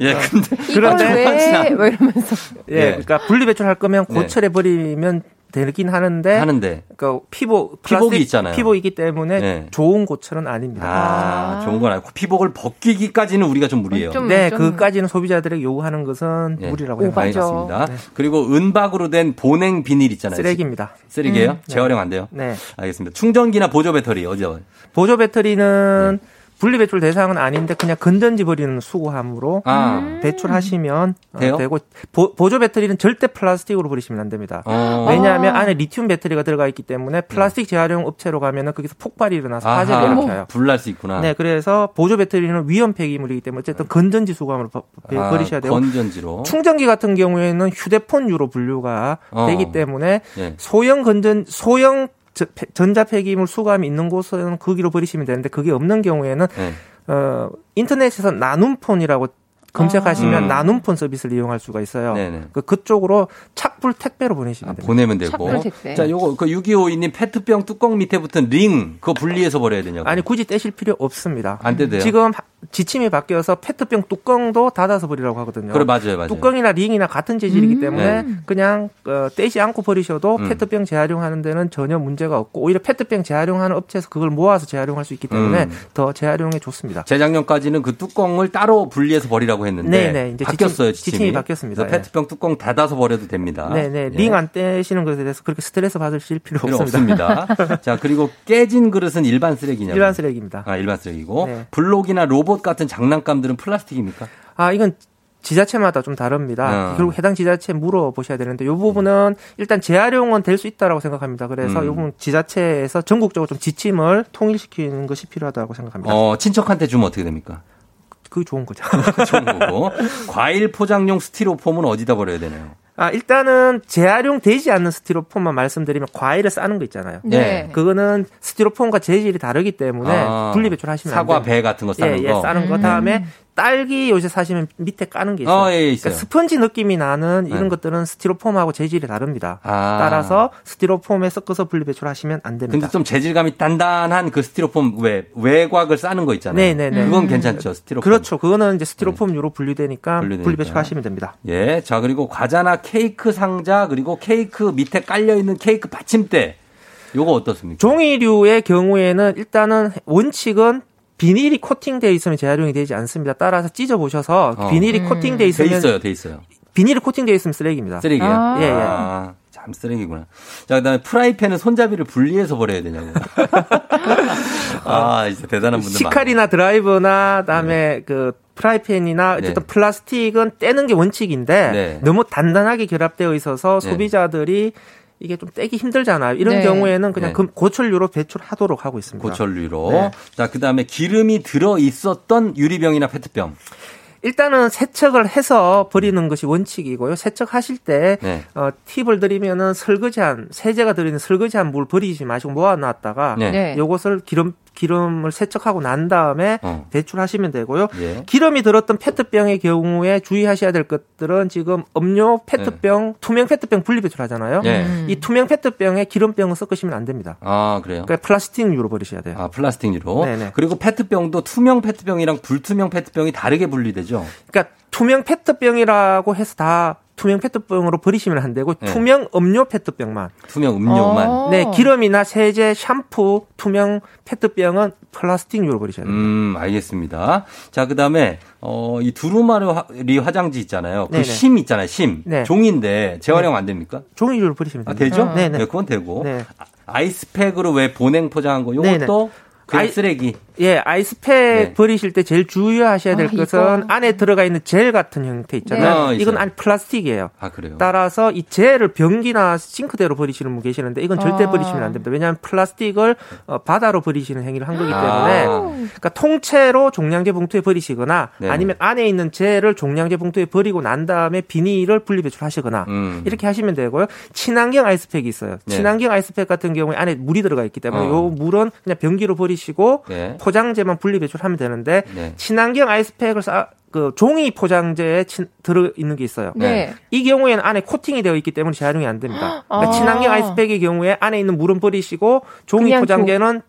S1: 예, 근데
S16: 그런데
S15: 왜? 뭐 이러면서
S16: 예,
S1: 예.
S16: 그러니까 분리배출 할 거면
S1: 네.
S16: 고철해 버리면 되긴 하는데
S1: 하는데
S16: 그 피복
S1: 피복이 있잖아요.
S16: 피복이기 때문에
S1: 네.
S16: 좋은 고철은 아닙니다.
S1: 아, 좋은 건 아니고 피복을 벗기기까지는 우리가 좀 무리예요.
S15: 좀-
S16: 네,
S15: 좀-
S16: 그까지는 소비자들에게 요구하는 것은
S1: 예.
S16: 무리라고 생각합니다. 네.
S1: 그리고 은박으로 된 보냉 비닐 있잖아요.
S16: 쓰레기입니다.
S1: 쓰레기예요?
S16: 음.
S1: 재활용 안 돼요?
S16: 네.
S1: 알겠습니다. 충전기나 보조 배터리 어디요?
S16: 보조 배터리는
S1: 네.
S16: 분리 배출 대상은 아닌데 그냥 건전지 버리는 수거함으로
S1: 아.
S16: 배출하시면 어,
S1: 돼요?
S16: 되고 보, 보조 배터리는 절대 플라스틱으로 버리시면 안 됩니다.
S1: 어.
S16: 왜냐하면 안에 리튬 배터리가 들어가 있기 때문에 플라스틱 재활용 업체로 가면은 거기서 폭발이 일어나서 화재를 일으켜요.
S1: 불날 수 있구나.
S16: 네, 그래서 보조 배터리는 위험 폐기물이기 때문에 어쨌든 건전지 수거함으로
S1: 아,
S16: 버리셔야 되고
S1: 건전지로.
S16: 충전기 같은 경우에는 휴대폰류로 분류가
S1: 어.
S16: 되기 때문에
S1: 예.
S16: 소형 건전 소형 전자 폐기물 수거함이 있는 곳은 거기로 버리시면 되는데 그게 없는 경우에는
S1: 네.
S16: 어 인터넷에서 나눔폰이라고 검색하시면
S1: 음.
S16: 나눔폰 서비스를 이용할 수가 있어요.
S1: 네네.
S16: 그 그쪽으로 착불 택배로 보내시면 됩니다.
S1: 보내면 되고.
S16: 착불 택배.
S1: 자, 요거 그 6252님 페트병 뚜껑 밑에 붙은 링 그거 분리해서 버려야 되냐고.
S16: 아니 굳이 떼실 필요 없습니다.
S1: 안 떼도요?
S16: 지금 하- 지침이 바뀌어서 페트병 뚜껑도 닫아서 버리라고 하거든요.
S1: 그래 맞아요, 맞아요.
S16: 뚜껑이나 링이나 같은 재질이기 때문에
S1: 네.
S16: 그냥 어, 떼지 않고 버리셔도
S1: 음.
S16: 페트병 재활용하는 데는 전혀 문제가 없고 오히려 페트병 재활용하는 업체에서 그걸 모아서 재활용할 수 있기 때문에
S1: 음.
S16: 더 재활용에 좋습니다.
S1: 재작년까지는 그 뚜껑을 따로 분리해서 버리라고 했는데
S16: 네네, 이제
S1: 바뀌었어요
S16: 지침-
S1: 지침이.
S16: 지침이 바뀌었습니다.
S1: 그래서
S16: 예.
S1: 페트병 뚜껑 닫아서 버려도 됩니다.
S16: 네네
S1: 예.
S16: 링안 떼시는 것에 대해서 그렇게 스트레스 받으실 필요,
S1: 필요
S16: 없습니다.
S1: 없습니다. 자 그리고 깨진 그릇은 일반 쓰레기냐고.
S16: 일반 쓰레기입니다.
S1: 아 일반 쓰레기고
S16: 네.
S1: 블록이나 로봇 같은 장난감들은 플라스틱입니까?
S16: 아, 이건 지자체마다 좀 다릅니다.
S1: 어.
S16: 결국 해당 지자체 물어보셔야 되는데 이 부분은 일단 재활용은 될 수 있다라고 생각합니다. 그래서
S1: 음.
S16: 이 부분 지자체에서 전국적으로 좀 지침을 통일시키는 것이 필요하다고 생각합니다.
S1: 어 친척한테 주면 어떻게 됩니까?
S16: 그게 좋은 거죠.
S1: 좋은 거고 과일 포장용 스티로폼은 어디다 버려야 되나요?
S16: 아, 일단은 재활용되지 않는 스티로폼만 말씀드리면 과일을 싸는 거 있잖아요.
S1: 네.
S16: 그거는 스티로폼과 재질이 다르기 때문에
S1: 아,
S16: 분리 배출하시면
S1: 사과,
S16: 안 돼요.
S1: 배 같은 거 싸는
S16: 예,
S1: 거?
S16: 예, 싸는 거.
S1: 음.
S16: 다음에 딸기 요새 사시면 밑에 까는 게 있어요.
S1: 어, 예, 있어요.
S16: 그러니까 스펀지 느낌이 나는 이런
S1: 네.
S16: 것들은 스티로폼하고 재질이 다릅니다.
S1: 아.
S16: 따라서 스티로폼에 섞어서 분리 배출하시면 안 됩니다.
S1: 근데 좀 재질감이 단단한 그 스티로폼 외 외곽을 싸는 거 있잖아요.
S16: 네 네 네.
S1: 그건 괜찮죠. 스티로폼.
S16: 그렇죠. 그거는 이제 스티로폼유로 분리되니까
S1: 분리되니까.
S16: 분리 배출하시면 됩니다.
S1: 예. 자, 그리고 과자나 케이크 상자 그리고 케이크 밑에 깔려 있는 케이크 받침대. 요거 어떻습니까?
S16: 종이류의 경우에는 일단은 원칙은 비닐이 코팅되어 있으면 재활용이 되지 않습니다. 따라서 찢어 보셔서
S1: 어.
S16: 비닐이
S1: 음.
S16: 코팅되어
S1: 돼
S16: 있으면
S1: 있어요. 돼 있어요.
S16: 비닐이 코팅되어 있으면 쓰레기입니다.
S1: 쓰레기요?
S16: 예, 예.
S1: 아, 참 쓰레기구나. 자, 그다음에 프라이팬은 손잡이를 분리해서 버려야 되냐고. 아, 진짜 대단한 분들 많아요.
S16: 식칼이나 드라이버나 그다음에 그 프라이팬이나 어쨌든
S1: 네.
S16: 플라스틱은 떼는 게 원칙인데
S1: 네.
S16: 너무 단단하게 결합되어 있어서
S1: 네.
S16: 소비자들이 이게 좀 떼기 힘들잖아요. 이런
S1: 네.
S16: 경우에는 그냥
S1: 네.
S16: 금- 고철류로 배출하도록 하고 있습니다.
S1: 고철류로.
S16: 네.
S1: 자, 그다음에 기름이 들어 있었던 유리병이나 페트병.
S16: 일단은 세척을 해서 버리는 것이 원칙이고요. 세척하실 때
S1: 네.
S16: 어, 팁을 드리면은 설거지한 세제가 들어있는 설거지한 물 버리지 마시고 모아놨다가
S1: 네. 네.
S16: 요것을 기름 기름을 세척하고 난 다음에
S1: 어.
S16: 배출하시면 되고요.
S1: 예.
S16: 기름이 들었던 페트병의 경우에 주의하셔야 될 것들은 지금 음료 페트병, 투명 페트병 분리 배출하잖아요.
S1: 네.
S16: 이 투명 페트병에 기름병을 섞으시면 안 됩니다.
S1: 아, 그래요?
S16: 그러니까 플라스틱류로 버리셔야 돼요.
S1: 아, 플라스틱류로.
S16: 네네.
S1: 그리고 페트병도 투명 페트병이랑 불투명 페트병이 다르게 분리되죠.
S16: 그러니까 투명 페트병이라고 해서 다 투명 페트병으로 버리시면 안 되고
S1: 네.
S16: 투명 음료 페트병만.
S1: 투명 음료만.
S16: 어. 네, 기름이나 세제, 샴푸, 투명 페트병은 플라스틱류로 버리셔야 돼요.
S1: 음, 알겠습니다. 자, 그 다음에, 어, 이 두루마리 화장지 있잖아요. 그. 심 있잖아요, 심.
S16: 네.
S1: 종인데 재활용 안 됩니까?
S16: 종이류로 버리시면
S1: 아,
S16: 됩니다.
S1: 되죠?
S16: 네, 네.
S1: 그건 되고.
S16: 네.
S1: 아, 아이스팩으로 왜 보냉 포장한 거. 요것도 그냥
S16: 아이-
S1: 쓰레기.
S16: 예, 아이스팩
S1: 네.
S16: 버리실 때 제일 주의하셔야 될
S1: 아,
S16: 것은
S1: 이거.
S16: 안에 들어가 있는 젤 같은 형태 있잖아요.
S1: 네. 아,
S16: 이건. 안 플라스틱이에요.
S1: 아, 그래요?
S16: 따라서 이 젤을 변기나 싱크대로 버리시는 분 계시는데 이건 절대
S1: 아.
S16: 버리시면 안 됩니다. 왜냐하면 플라스틱을 어, 바다로 버리시는 행위를 한 거기 때문에
S1: 아.
S16: 그러니까 통째로 종량제 봉투에 버리시거나
S1: 네네.
S16: 아니면 안에 있는 젤을 종량제 봉투에 버리고 난 다음에 비닐을 분리 배출하시거나
S1: 음.
S16: 이렇게 하시면 되고요. 친환경 아이스팩이 있어요.
S1: 네.
S16: 친환경 아이스팩 같은 경우에 안에 물이 들어가 있기 때문에
S1: 어.
S16: 요 물은 그냥 변기로 버리 시고
S1: 네.
S16: 포장재만 분리 배출하면 되는데
S1: 네.
S16: 친환경 아이스팩을 싸, 그 종이 포장재에 친- 들어 있는 게 있어요.
S15: 네.
S16: 이 경우에는 안에 코팅이 되어 있기 때문에 재활용이 안 됩니다. 그러니까
S15: 아.
S16: 친환경 아이스팩의 경우에 안에 있는 물은 버리시고 종이 포장재는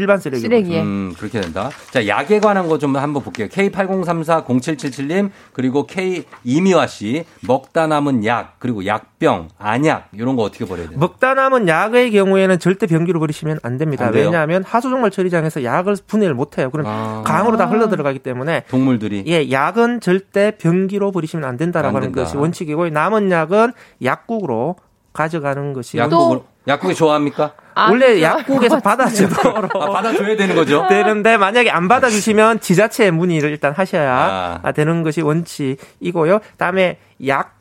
S16: 일반 쓰레기.
S15: 쓰레기에.
S1: 음, 그렇게 된다. 자, 약에 관한 거 좀 한번 볼게요. K80340777님, 그리고 K 이미화 씨, 먹다 남은 약, 그리고 약병, 안약, 이런 거 어떻게 버려야 돼요?
S16: 먹다 남은 약의 경우에는 절대 변기로 버리시면 안 됩니다.
S1: 안?
S16: 왜냐하면 하수종말 처리장에서 약을 분해를 못 해요. 그럼
S1: 아.
S16: 강으로 다 흘러 들어가기 때문에
S1: 동물들이.
S16: 예, 약은 절대 변기로 버리시면 안 된다라고
S1: 안
S16: 하는
S1: 된다.
S16: 것이 원칙이고 남은 약은 약국으로 가져가는 것이
S1: 약국으로, 약국이 좋아합니까?
S16: 원래
S15: 아니죠.
S16: 약국에서 받아주도록
S1: 아, 받아줘야 되는 거죠?
S16: 되는데 만약에 안 받아주시면 지자체에 문의를 일단 하셔야 아, 되는 것이 원칙이고요. 다음에 약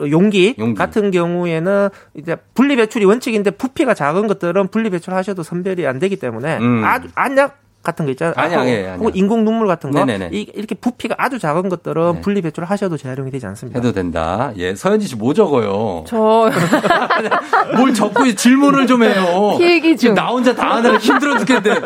S16: 용기, 같은 경우에는 이제 분리 배출이 원칙인데 부피가 작은 것들은 분리 배출하셔도 선별이 안 되기 때문에
S1: 음.
S16: 아주 안약 같은 거 있잖아요.
S1: 안약,
S16: 혹-
S1: 예, 안약.
S16: 혹은 인공 눈물 같은 거
S1: 네네네.
S16: 이- 이렇게 부피가 아주 작은 것들은
S1: 네.
S16: 분리 배출을 하셔도 재활용이 되지 않습니다.
S1: 해도 된다. 예, 서현지 씨 뭐 적어요?
S15: 저
S1: 뭘 적고 질문을 좀 해요.
S15: 필기
S1: 지금 나 혼자 다 하느라 힘들어 죽겠는데.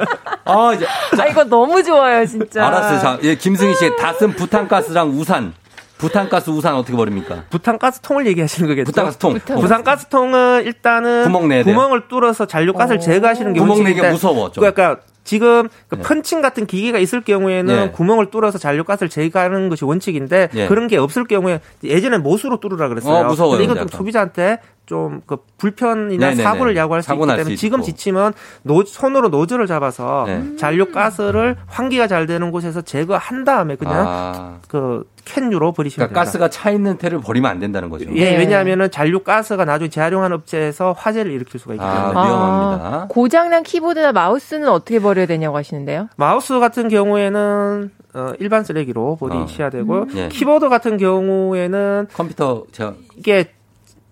S1: 아, 이제.
S15: 아 이거 너무 좋아요 진짜.
S1: 알았어요. 자, 예, 김승희 씨, 다 쓴 부탄가스랑 우산. 부탄가스 우산 어떻게 버립니까?
S16: 부탄가스 통을 얘기하시는 거겠죠?
S1: 부탄가스 통.
S16: 부탄가스 통은 일단은
S1: 구멍 내야 돼요?
S16: 구멍을 뚫어서 잔류가스를 제거하시는 게
S1: 구멍
S16: 원칙인데
S1: 내기가 무서워, 좀.
S16: 그러니까 지금 그 펀칭 같은 기계가 있을 경우에는
S1: 네.
S16: 구멍을 뚫어서 잔류가스를 제거하는 것이 원칙인데
S1: 예.
S16: 그런 게 없을 경우에 예전에 못으로 뚫으라 그랬어요.
S1: 어, 무서워요,
S16: 근데 이건 좀
S1: 약간.
S16: 소비자한테 좀그 불편이나
S1: 네네네.
S16: 사고를 야기할 수
S1: 사고
S16: 있기
S1: 날
S16: 때문에
S1: 수
S16: 지금. 지침은 노, 손으로 노즐을 잡아서
S1: 네.
S16: 잔류가스를 환기가 잘 되는 곳에서 제거한 다음에 그냥
S1: 아.
S16: 그 캔류로 버리시면
S1: 그러니까
S16: 됩니다.
S1: 가스가 차 있는 태를 버리면 안 된다는 거죠.
S16: 예, 왜냐하면은 잔류 가스가 나중에 재활용한 업체에서 화재를 일으킬 수가 있기
S1: 아,
S16: 때문에.
S1: 위험합니다.
S15: 고장난 키보드나 마우스는 어떻게 버려야 되냐고 하시는데요.
S16: 마우스 같은 경우에는 어, 일반 쓰레기로 버리셔야 되고요.
S1: 예.
S16: 키보드 같은 경우에는
S1: 컴퓨터 제가
S16: 이게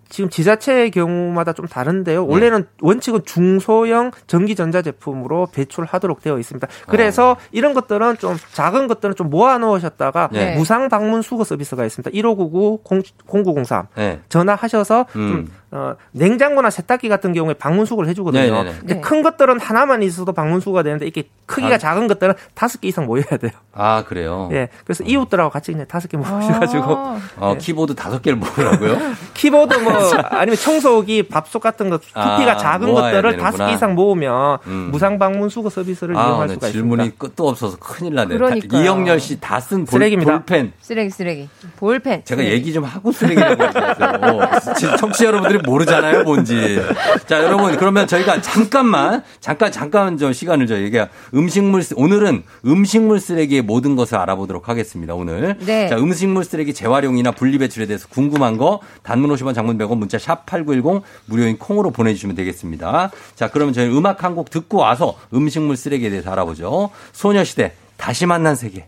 S16: 지금 지자체의 경우마다 좀 다른데요. 원래는 원칙은 중소형 전기 전자 제품으로 배출하도록 되어 있습니다. 그래서 이런 것들은 좀 작은 것들은 좀 모아 놓으셨다가
S1: 네.
S16: 무상 방문 수거 서비스가 있습니다. 1599 0903
S1: 네.
S16: 전화하셔서
S1: 음.
S16: 좀 어, 냉장고나 세탁기 같은 경우에 방문 수거를 해주거든요.
S1: 네네네.
S16: 근데
S15: 네.
S16: 큰 것들은 하나만 있어도 방문 수거가 되는데 이게 크기가
S1: 아.
S16: 작은 것들은 다섯 개 이상 모여야 돼요.
S1: 아, 그래요.
S16: 예, 그래서 이웃들하고 같이 그냥 다섯 개 모으셔가지고
S1: 어, 키보드 다섯 개를 모으라고요?
S16: 키보드 뭐 아니면 청소기, 밥솥 같은 것 부피가
S1: 아,
S16: 작은 것들을. 다섯 개 이상 모으면
S1: 음.
S16: 무상 방문 수거 서비스를
S1: 아,
S16: 이용할
S1: 네,
S16: 수가
S1: 질문이
S16: 있습니다.
S1: 끝도 없어서 큰일 나네.
S15: 그러니까요.
S1: 이영렬 씨 다쓴
S16: 쓰레기입니다.
S1: 볼펜.
S15: 쓰레기 쓰레기. 볼펜.
S1: 제가
S15: 쓰레기.
S1: 얘기 좀 하고 쓰레기라고. 지금 청취자 여러분들이 모르잖아요, 뭔지. 자, 여러분, 그러면 저희가 잠깐만, 잠깐, 잠깐 저 시간을 저희가 음식물, 쓰- 오늘은 음식물 쓰레기의 모든 것을 알아보도록 하겠습니다, 오늘.
S15: 네.
S1: 자, 음식물 쓰레기 재활용이나 분리배출에 대해서 궁금한 거, 단문 50원, 장문 100원, 문자 샵 8910, 무료인 콩으로 보내주시면 되겠습니다. 자, 그러면 저희 음악 한 곡 듣고 와서 음식물 쓰레기에 대해서 알아보죠. 소녀시대, 다시 만난 세계.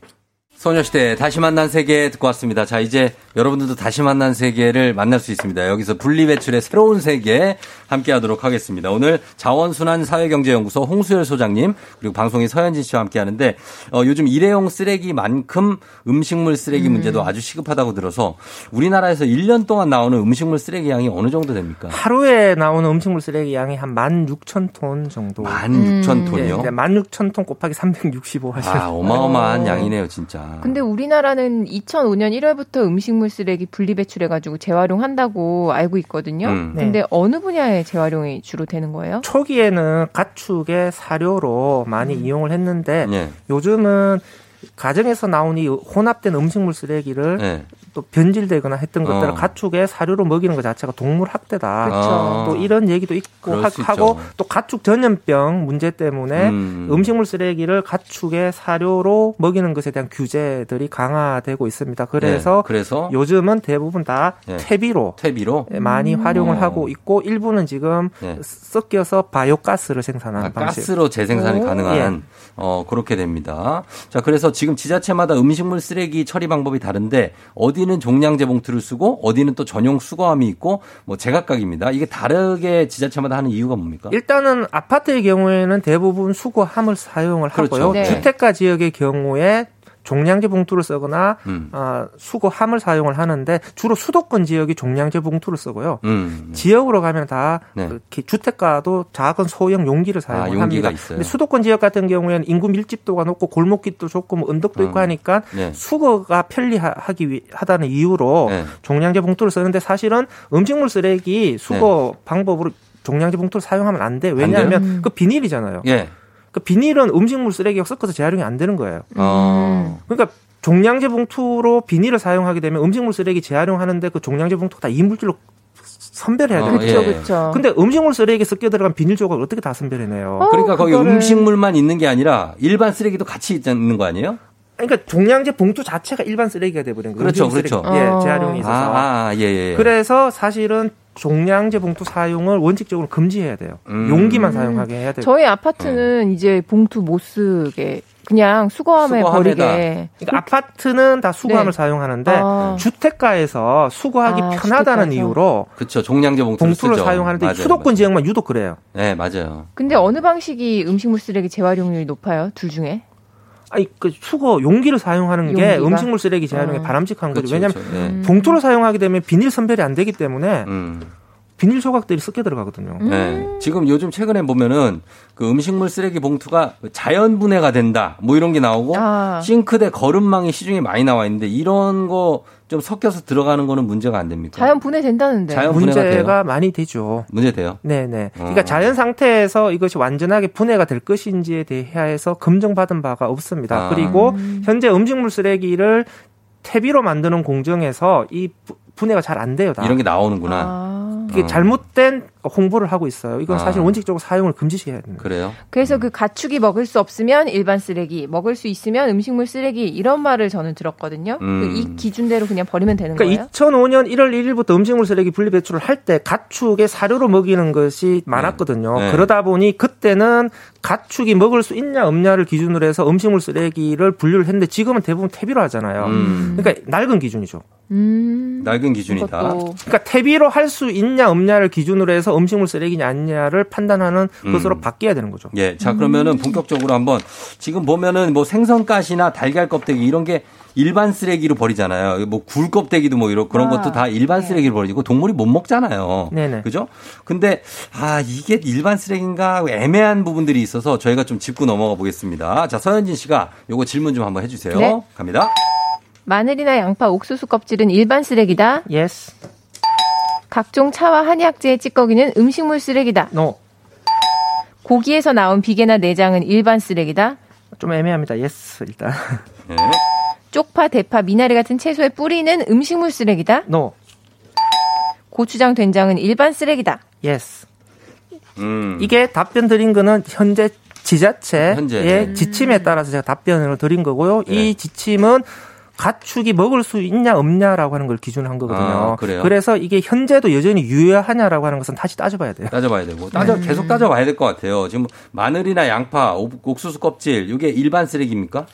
S1: 소녀시대 다시 만난 세계 듣고 왔습니다. 자, 이제 여러분들도 다시 만난 세계를 만날 수 있습니다. 여기서 분리배출의 새로운 세계 함께 하도록 하겠습니다. 오늘 자원순환 사회경제연구소 홍수열 소장님 그리고 방송인 서현진 씨와 함께 하는데 어, 요즘 일회용 쓰레기만큼 음식물 쓰레기 문제도 아주 시급하다고 들어서 우리나라에서 1년 동안 나오는 음식물 쓰레기 양이 어느 정도 됩니까?
S16: 하루에 나오는 음식물 쓰레기 양이 한 16,000톤 정도.
S1: 16,000 톤이요?
S16: 네, 16,000톤 곱하기 365 하시면
S1: 아, 어마어마한 양이네요, 진짜.
S15: 근데 우리나라는 2005년 1월부터 음식물 쓰레기 분리 배출해가지고 재활용한다고 알고 있거든요.
S16: 음. 네.
S15: 근데 어느 분야에 재활용이 주로 되는 거예요?
S16: 초기에는 가축의 사료로 많이
S1: 음.
S16: 이용을 했는데
S1: 네.
S16: 요즘은 가정에서 나온 이 혼합된 음식물 쓰레기를
S1: 네.
S16: 또 변질되거나 했던 것들을
S1: 어.
S16: 가축의 사료로 먹이는 것 자체가 동물 학대다.
S1: 그쵸.
S16: 또 이런 얘기도 있고 하, 하고. 또 가축 전염병 문제 때문에
S1: 음.
S16: 음. 식물 쓰레기를 가축의 사료로 먹이는 것에 대한 규제들이 강화되고 있습니다. 그래서
S1: 네. 그래서
S16: 요즘은 대부분 다
S1: 네.
S16: 퇴비로
S1: 퇴비로
S16: 많이 활용을
S1: 어.
S16: 하고 있고 일부는 지금
S1: 네.
S16: 섞여서 바이오가스를 생산하는
S1: 아,
S16: 방식.
S1: 가스로 재생산이
S16: 오.
S1: 가능한 어 그렇게 됩니다. 자 그래서 지금 지자체마다 음식물 쓰레기 처리 방법이 다른데 어디 는 종량제 봉투를 쓰고 어디는 또 전용 수거함이 있고 뭐 제각각입니다. 이게 다르게 지자체마다 하는 이유가 뭡니까?
S16: 일단은 아파트의 경우에는 대부분 수거함을 사용을
S1: 그렇죠.
S16: 하고요.
S1: 네.
S16: 주택가 지역의 경우에 종량제 봉투를 쓰거나
S1: 음.
S16: 어, 수거함을 사용을 하는데 주로 수도권 지역이 종량제 봉투를 쓰고요.
S1: 음.
S16: 지역으로 가면 다
S1: 네.
S16: 이렇게 주택가도 작은 소형 용기를 사용을
S1: 아, 용기가
S16: 합니다.
S1: 있어요.
S16: 근데 수도권 지역 같은 경우에는 인구 밀집도가 높고 골목길도 좋고 뭐 언덕도 있고
S1: 음.
S16: 하니까
S1: 네.
S16: 수거가 편리하기 위- 하다는 이유로
S1: 네.
S16: 종량제 봉투를 쓰는데 사실은 음식물 쓰레기 수거 방법으로 종량제 봉투를 사용하면 안 돼. 왜냐하면
S15: 돼요?
S16: 그 비닐이잖아요.
S1: 예.
S16: 그 비닐은 음식물 쓰레기가 섞어서 재활용이 안 되는 거예요.
S1: 어.
S16: 그러니까 종량제 봉투로 비닐을 사용하게 되면 음식물 쓰레기 재활용하는데 그 종량제 봉투가 다 이물질로 선별해야
S1: 어,
S16: 돼요.
S1: 예.
S15: 그쵸.
S16: 근데 음식물 쓰레기에 섞여 들어간 비닐 조각을 어떻게 다 선별해내요?
S1: 그러니까 거기
S15: 그거를-
S1: 음식물만 있는 게 아니라 일반 쓰레기도 같이 있는 거 아니에요?
S16: 그러니까 종량제 봉투 자체가 일반 쓰레기가 돼버린 거예요.
S1: 그렇죠,
S16: 음식물 쓰레기.
S1: 그렇죠.
S16: 예,
S15: 어.
S16: 재활용이 있어서.
S1: 아, 아, 예, 예.
S16: 그래서 사실은 종량제 봉투 사용을 원칙적으로 금지해야 돼요.
S1: 음.
S16: 용기만 사용하게 해야 돼요.
S15: 저희 아파트는 이제 봉투 못 쓰게 그냥 수거함에
S16: 수거함에다.
S15: 버리게.
S16: 그러니까 아파트는 다 수거함을
S15: 네.
S16: 사용하는데
S15: 아.
S16: 주택가에서 수거하기
S15: 아,
S16: 편하다는
S15: 주택가에서.
S16: 이유로
S1: 그렇죠. 종량제 봉투를
S16: 봉투를
S1: 쓰죠.
S16: 사용하는데
S1: 맞아요,
S16: 수도권 지역만 유독 그래요.
S1: 네, 맞아요.
S15: 근데 어느 방식이 음식물 쓰레기 재활용률이 높아요? 둘 중에?
S16: 아니 그 수거 용기를 사용하는 게
S15: 용기가?
S16: 음식물 쓰레기 재활용에
S15: 어.
S16: 바람직한 거죠. 왜냐하면
S1: 그렇죠. 예. 음.
S16: 봉투를 사용하게 되면 비닐 선별이 안 되기 때문에
S1: 음.
S16: 비닐 조각들이 섞여 들어가거든요.
S1: 네. 지금 요즘 최근에 보면은 그 음식물 쓰레기 봉투가 자연 분해가 된다. 뭐 이런 게 나오고
S15: 아.
S1: 싱크대 거름망이 시중에 많이 나와 있는데 이런 거 좀 섞여서 들어가는 거는 문제가 안 됩니까?
S15: 자연 분해 된다는데.
S1: 자연 분해가
S16: 문제가
S1: 돼요?
S16: 많이 되죠.
S1: 문제 돼요.
S16: 네네.
S1: 어.
S16: 그러니까 자연 상태에서 이것이 완전하게 분해가 될 것인지에 대해서 검증받은 바가 없습니다.
S1: 아.
S16: 그리고 현재 음식물 쓰레기를 퇴비로 만드는 공정에서 이 부- 분해가 잘 안 돼요. 다.
S1: 이런 게 나오는구나.
S15: 아.
S16: 이게
S1: 어.
S16: 잘못된 홍보를 하고 있어요. 이건
S1: 아.
S16: 사실 원칙적으로 사용을 금지시켜야 됩니다.
S1: 그래요?
S15: 그래서 그 가축이 먹을 수 없으면 일반 쓰레기, 먹을 수 있으면 음식물 쓰레기 이런 말을 저는 들었거든요.
S16: 음.
S15: 그이 기준대로 그냥 버리면 되는
S16: 그러니까
S15: 거예요?
S16: 2005년 1월 1일부터 음식물 쓰레기 분리 배출을 할 때 가축의 사료로 먹이는 것이 많았거든요.
S1: 네.
S16: 그러다 보니 그때는 가축이 먹을 수 있냐 없냐를 기준으로 해서 음식물 쓰레기를 분류를 했는데 지금은 대부분 퇴비로 하잖아요.
S1: 음.
S16: 그러니까 낡은 기준이죠.
S15: 음.
S1: 낡은 기준이다.
S16: 그러니까 퇴비로 할 수 있냐 없냐를 기준으로 해서 음식물 쓰레기냐 아니냐를 판단하는
S1: 음.
S16: 것으로 바뀌어야 되는 거죠.
S1: 예. 자, 그러면은 본격적으로 한번 지금 보면은 뭐 생선가시나 달걀 껍데기 이런 게 일반 쓰레기로 버리잖아요. 뭐 굴 껍데기도 뭐 이런 그런
S16: 아,
S1: 것도 다 일반 쓰레기로 버리고 동물이 못 먹잖아요.
S16: 네네.
S1: 그죠? 근데 아, 이게 일반 쓰레기인가 애매한 부분들이 있어서 저희가 좀 짚고 넘어가 보겠습니다. 자, 서현진 씨가 요거 질문 좀 한번 해 주세요.
S15: 네.
S1: 갑니다.
S15: 마늘이나 양파, 옥수수 껍질은 일반 쓰레기다.
S16: Yes.
S15: 각종 차와 한약재의 찌꺼기는 음식물 쓰레기다.
S16: No.
S15: 고기에서 나온 비계나 내장은 일반 쓰레기다.
S16: 좀 애매합니다. Yes 일단.
S1: 예.
S15: 쪽파, 대파, 미나리 같은 채소의 뿌리는 음식물 쓰레기다.
S16: No.
S15: 고추장, 된장은 일반 쓰레기다.
S16: Yes.
S1: 음.
S16: 이게 답변 드린 거는 현재 지자체의
S1: 현재. 네.
S16: 지침에 따라서 제가 답변을 드린 거고요. 이 지침은 가축이 먹을 수 있냐 없냐라고 하는 걸 기준으로 한 거거든요.
S1: 아, 그래요?
S16: 래서 이게 현재도 여전히 유효하냐라고 하는 것은 다시 따져봐야 돼요.
S1: 따져봐야 되고 따져
S16: 네.
S1: 계속 따져봐야 될 것 같아요. 지금 마늘이나 양파, 옥- 옥수수 껍질 이게 일반 쓰레기입니까?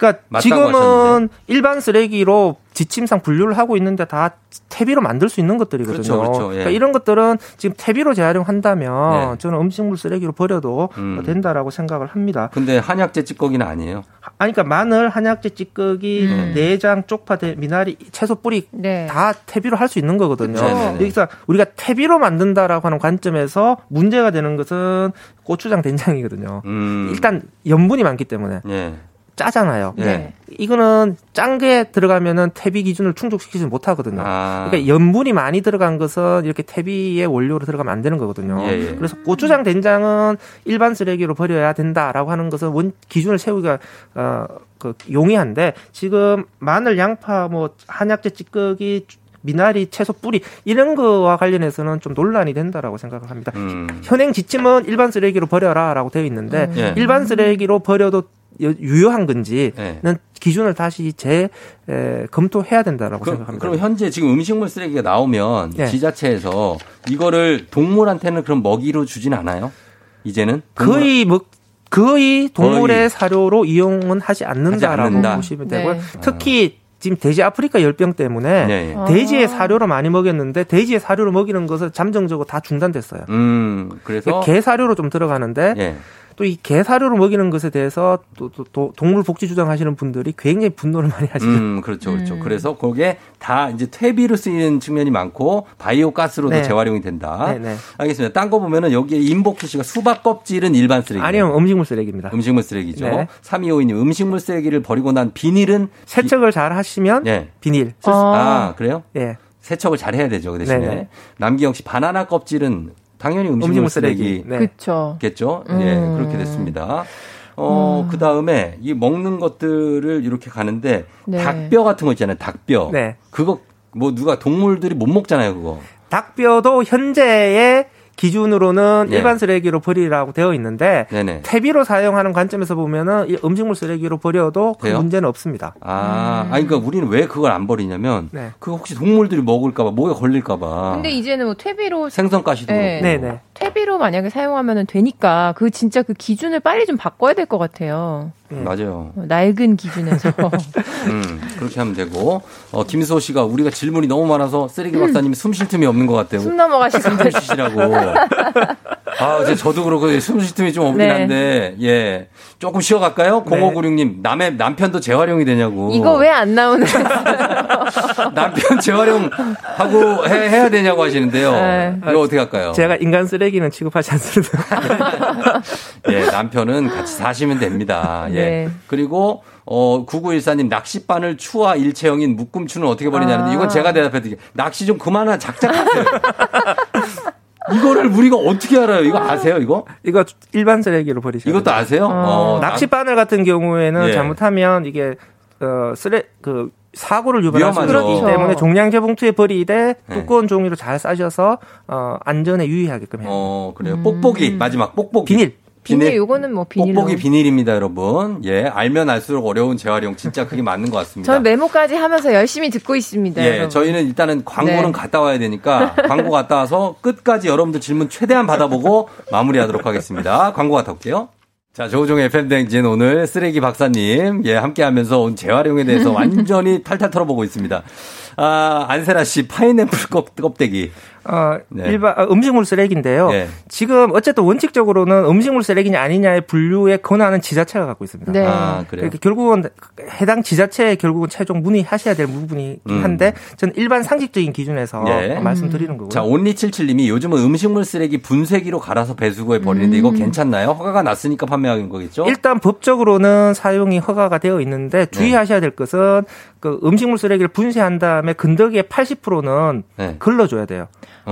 S16: 그러니까 지금은
S1: 하셨는데.
S16: 일반 쓰레기로 지침상 분류를 하고 있는데 다 퇴비로 만들 수 있는 것들이거든요.
S1: 그렇죠, 그렇죠. 예.
S16: 그러니까 이런 것들은 지금 퇴비로 재활용한다면
S1: 네.
S16: 저는 음식물 쓰레기로 버려도
S1: 음.
S16: 된다라고 생각을 합니다.
S1: 근데 한약재 찌꺼기는 아니에요.
S16: 아니, 그러니까 마늘, 한약재, 찌꺼기,
S1: 음.
S16: 내장, 쪽파, 대- 미나리, 채소 뿌리
S15: 네.
S16: 다 퇴비로 할 수 있는 거거든요. 그래서 우리가 퇴비로 만든다라고 하는 관점에서 문제가 되는 것은 고추장, 된장이거든요.
S1: 음.
S16: 일단 염분이 많기 때문에
S1: 예.
S16: 짜잖아요.
S1: 네.
S16: 이거는 짠 게 들어가면은 퇴비 기준을 충족시키지 못하거든요.
S1: 아.
S16: 그러니까 염분이 많이 들어간 것은 이렇게 퇴비의 원료로 들어가면 안 되는 거거든요.
S1: 예, 예.
S16: 그래서 고추장 된장은 일반 쓰레기로 버려야 된다라고 하는 것은 원 기준을 세우기가 어, 그 용이한데 지금 마늘, 양파, 뭐 한약재 찌꺼기 미나리, 채소 뿌리 이런 거와 관련해서는 좀 논란이 된다라고 생각을 합니다.
S1: 음.
S16: 현행 지침은 일반 쓰레기로 버려라라고 되어 있는데
S1: 음. 예.
S16: 일반 쓰레기로 버려도 여- 유효한 건지는
S1: 예.
S16: 기준을 다시 재 에, 검토해야 된다라고
S1: 그럼,
S16: 생각합니다.
S1: 그럼 현재 지금 음식물 쓰레기가 나오면
S16: 네.
S1: 지자체에서 이거를 동물한테는 그럼 먹이로 주진 않아요? 이제는
S16: 거의 뭐 거의 동물의
S1: 거의.
S16: 사료로 이용은 하지 않는다라고
S1: 않는다.
S16: 보시면
S15: 네.
S16: 되고요. 특히 지금 돼지 아프리카 열병 때문에
S1: 네.
S16: 돼지의 사료로 많이 먹였는데 돼지의 사료로 먹이는 것은 잠정적으로 다 중단됐어요.
S1: 음 그래서
S16: 개 사료로 좀 들어가는데
S1: 예.
S16: 또 이 개 사료로 먹이는 것에 대해서 또, 또, 또 동물 복지 주장하시는 분들이 굉장히 분노를 많이 하시죠.
S1: 음, 그렇죠, 그렇죠. 그래서 거기에 다 이제 퇴비로 쓰이는 측면이 많고 바이오 가스로도
S16: 네.
S1: 재활용이 된다.
S16: 네, 네.
S1: 알겠습니다. 딴 거 보면은 여기에 임복희 씨가 수박 껍질은 일반 쓰레기.
S16: 아니요, 음식물 쓰레기입니다.
S1: 음식물 쓰레기죠.
S16: 네.
S1: 3252님 음식물 쓰레기를 버리고 난 비닐은
S16: 세척을 잘 하시면
S1: 예.
S16: 비닐.
S1: 아, 그래요?
S16: 예.
S1: 세척을 잘 해야 되죠. 그 대신에.
S16: 네네.
S1: 남기영 씨 바나나 껍질은 당연히 음식물,
S16: 음식물
S1: 쓰레기.
S16: 쓰레기. 네.
S15: 그쵸.
S1: 겠죠?
S15: 음.
S1: 예, 그렇게 됐습니다. 어, 그 다음에 이 먹는 것들을 이렇게 가는데
S15: 네.
S1: 닭뼈 같은 거 있잖아요. 닭뼈.
S16: 네.
S1: 그거 뭐 누가 동물들이 못 먹잖아요. 그거.
S16: 닭뼈도 현재의 기준으로는
S1: 네.
S16: 일반 쓰레기로 버리라고 되어 있는데
S1: 네네.
S16: 퇴비로 사용하는 관점에서 보면은 이 음식물 쓰레기로 버려도 그
S1: 돼요?
S16: 문제는 없습니다.
S1: 아, 아니 그러니까 우리는 왜 그걸 안 버리냐면
S16: 네.
S1: 그거 혹시 동물들이 먹을까봐 목에 걸릴까봐.
S15: 근데 이제는 뭐 퇴비로
S1: 생선가시도
S15: 네.
S1: 그렇고.
S16: 네네.
S15: 퇴비로 만약에 사용하면 되니까 그 진짜 그 기준을 빨리 좀 바꿔야 될 것 같아요.
S1: 맞아요.
S15: 어, 낡은 기준에서.
S1: 음, 그렇게 하면 되고. 어, 김수호 씨가 우리가 질문이 너무 많아서 쓰레기 박사님이 숨 쉴 틈이 없는 것 같아요.
S15: 음. 숨 넘어가시는데.
S1: 숨좀 쉬시라고. 아, 이제 저도 그렇고 숨 쉴 틈이 좀 없긴
S15: 네.
S1: 한데, 예. 조금 쉬어갈까요? 0596님, 남의, 남편도 재활용이 되냐고.
S15: 이거 왜 안 나오는
S1: 남편 재활용하고 해, 해야 되냐고 하시는데요.
S15: 네.
S1: 이거 어떻게 할까요?
S16: 제가 인간 쓰레기는 취급하지 않습니다.
S1: 예, 남편은 같이 사시면 됩니다. 예.
S15: 네.
S1: 그리고 어 9914님 낚시바늘 추와 일체형인 묶음추는 어떻게 버리냐는데 이건
S15: 아.
S1: 제가 대답해 드릴게요. 낚시 좀 그만하 작작하세요. 이거를 우리가 어떻게 알아요? 이거 아세요, 이거?
S16: 이거 일반 쓰레기로 버리셔야
S1: 이것도
S16: 돼요.
S1: 아세요? 어,
S16: 낚시 바늘 같은 경우에는
S1: 예.
S16: 잘못하면 이게 어 쓰레 그 사고를 유발할 수. 있기
S1: 그렇죠.
S16: 때문에 종량제 봉투에 버리되
S1: 네.
S16: 두꺼운 종이로 잘 싸셔서 어 안전에 유의하게끔 해요.
S1: 어, 그래요. 뽁뽁이 마지막 뽁뽁이.
S16: 비닐.
S15: 근데 요거는 뭐 비닐로.
S1: 뽁뽁이 비닐입니다, 여러분. 예, 알면 알수록 어려운 재활용 진짜 그게 맞는 것 같습니다.
S15: 저는 메모까지 하면서 열심히 듣고 있습니다.
S1: 예,
S15: 여러분.
S1: 저희는 일단은 광고는
S15: 네.
S1: 갔다 와야 되니까 광고 갔다 와서 끝까지 여러분들 질문 최대한 받아보고 마무리하도록 하겠습니다. 광고 갔다 올게요. 자, 조우종의 FM댕진 오늘 쓰레기 박사님, 예, 함께 하면서 온 재활용에 대해서 완전히 탈탈 털어보고 있습니다. 아, 안세라 씨, 파인애플 껍, 껍데기.
S16: 어,
S1: 네.
S16: 일반 아, 음식물 쓰레기인데요.
S1: 예.
S16: 지금 어쨌든 원칙적으로는 음식물 쓰레기냐 아니냐의 분류의 권한은 지자체가 갖고 있습니다.
S15: 네.
S1: 아, 그래요?
S16: 그러니까 결국은 해당 지자체에 결국은 최종 문의하셔야 될 부분이긴
S1: 음.
S16: 한데 저는 일반 상식적인 기준에서
S1: 예.
S16: 말씀드리는 거고요.
S1: 자, 온리칠칠님이 요즘은 음식물 쓰레기 분쇄기로 갈아서 배수구에 버리는데 이거 괜찮나요? 허가가 났으니까 판매하는 거겠죠?
S16: 일단 법적으로는 사용이 허가가 되어 있는데 주의하셔야 될 것은 그 음식물 쓰레기를 분쇄한 다음에 건더기의 80%는
S1: 네.
S16: 걸러줘야 돼요.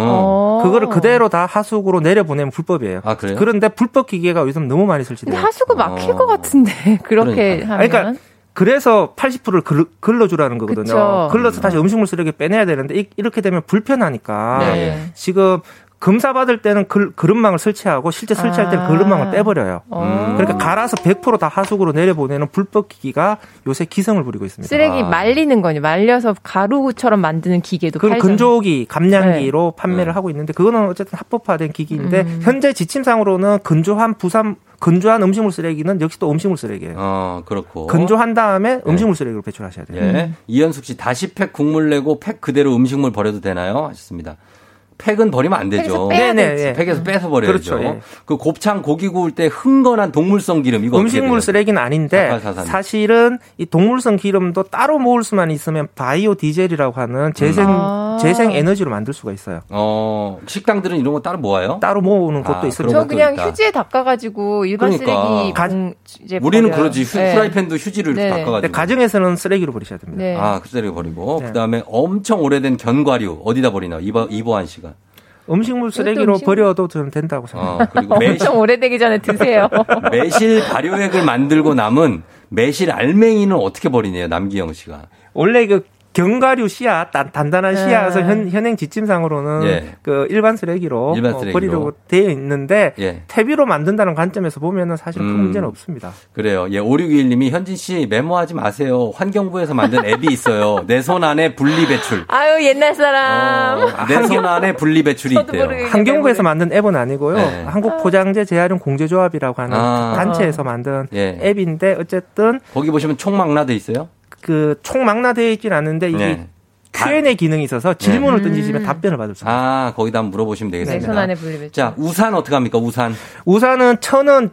S1: 어.
S16: 그거를 그대로 다 하수구로 내려보내면 불법이에요.
S1: 아, 그래요?
S16: 그런데 불법 기계가 요즘 너무 많이 설치돼요.
S15: 하수구 막힐 것 같은데 그렇게
S1: 그러니까.
S15: 하면.
S16: 그러니까 그래서 80%를 걸, 걸러주라는 거거든요.
S15: 그쵸.
S16: 걸러서 다시 음식물 쓰레기 빼내야 되는데 이- 이렇게 되면 불편하니까
S15: 네.
S16: 지금 검사 받을 때는 글, 그릇망을 설치하고 실제 설치할 때는
S15: 아.
S16: 그릇망을 빼버려요.
S15: 어.
S16: 그러니까 갈아서 100%다 하수구로 내려보내는 불법 기기가 요새 기성을 부리고 있습니다.
S15: 쓰레기
S1: 아.
S15: 말리는 거니 말려서 가루처럼 만드는 기계도
S16: 그건
S15: 팔잖아요.
S16: 건조기, 감량기로
S1: 네.
S16: 판매를 하고 있는데 그거는 어쨌든 합법화된 기기인데
S15: 음.
S16: 현재 지침상으로는 건조한 부산 건조한 음식물 쓰레기는 역시 또 음식물 쓰레기예요.
S1: 어, 그렇고.
S16: 건조한 다음에 음식물 쓰레기로 배출하셔야 돼요.
S1: 예. 이현숙 씨, 다시 팩 국물 내고 팩 그대로 음식물 버려도 되나요? 하셨습니다. 팩은 버리면 안 되죠.
S16: 네네,
S15: 되지.
S16: 예.
S1: 팩에서 빼서 버려야죠.
S16: 그렇죠, 예.
S1: 그 곱창 고기 구울 때 흥건한 동물성 기름 이거
S16: 음식물? 쓰레기는 아닌데
S1: 사팔사사님.
S16: 사실은 이 동물성 기름도 따로 모을 수만 있으면 바이오 디젤이라고 하는 재생
S15: 아.
S16: 재생 에너지로 만들 수가 있어요.
S1: 어, 식당들은 이런 거 따로 모아요?
S16: 따로 모으는 것도
S1: 아,
S16: 있습니다.
S15: 저 그냥
S1: 있다.
S15: 휴지에 닦아가지고 일반
S1: 그러니까.
S15: 쓰레기
S16: 가-
S15: 봉 이제
S1: 우리는
S15: 버려요.
S1: 그러지. 휴,
S15: 네.
S1: 프라이팬도 휴지를 이렇게
S15: 네.
S1: 닦아가지고.
S16: 근데 가정에서는 쓰레기로 버리셔야 됩니다.
S15: 네.
S1: 아, 그 쓰레기 버리고.
S16: 네.
S1: 그 다음에 엄청 오래된 견과류 어디다 버리나? 이보, 이보한 씨가.
S16: 음식물 쓰레기로
S15: 음식-
S16: 버려도 저는 된다고 생각합니다.
S1: 어, 그리고 매실,
S15: 엄청 오래되기 전에 드세요.
S1: 매실 발효액을 만들고 남은 매실 알맹이는 어떻게 버리네요, 남기영 씨가.
S16: 원래 그 견과류 씨앗, 단, 단단한
S15: 네.
S16: 씨앗을 현, 현행 지침상으로는
S1: 예.
S16: 그 일반 쓰레기로,
S1: 일반
S16: 어,
S1: 쓰레기로.
S16: 버리려고 되어 있는데
S1: 예.
S16: 퇴비로 만든다는 관점에서 보면은 사실 큰
S1: 음.
S16: 문제는 없습니다.
S1: 그래요. 예, 5621님이 현진 씨 메모하지 마세요. 환경부에서 만든 앱이 있어요. 내 손 안에 분리 배출.
S15: 아유 옛날 사람.
S1: 어, 내손 안에 분리 배출이 있대요.
S16: 환경부에서 만든 앱은 아니고요.
S1: 네.
S16: 한국 포장재 재활용 공제조합이라고 하는
S1: 아.
S16: 단체에서 만든
S1: 예.
S16: 앱인데 어쨌든
S1: 거기 보시면 총망라돼 있어요.
S16: 그 총망라되어 있진 않은데 이게
S1: 네.
S16: Q&A 기능이 있어서 질문을 던지시면 답변을 받을 수 있어요.
S1: 아, 거기다 한번 물어보시면
S15: 내
S1: 되겠습니다.
S15: 손 안에 분리배출.
S1: 자, 우산 어떻게 합니까? 우산.
S16: 우산은 천은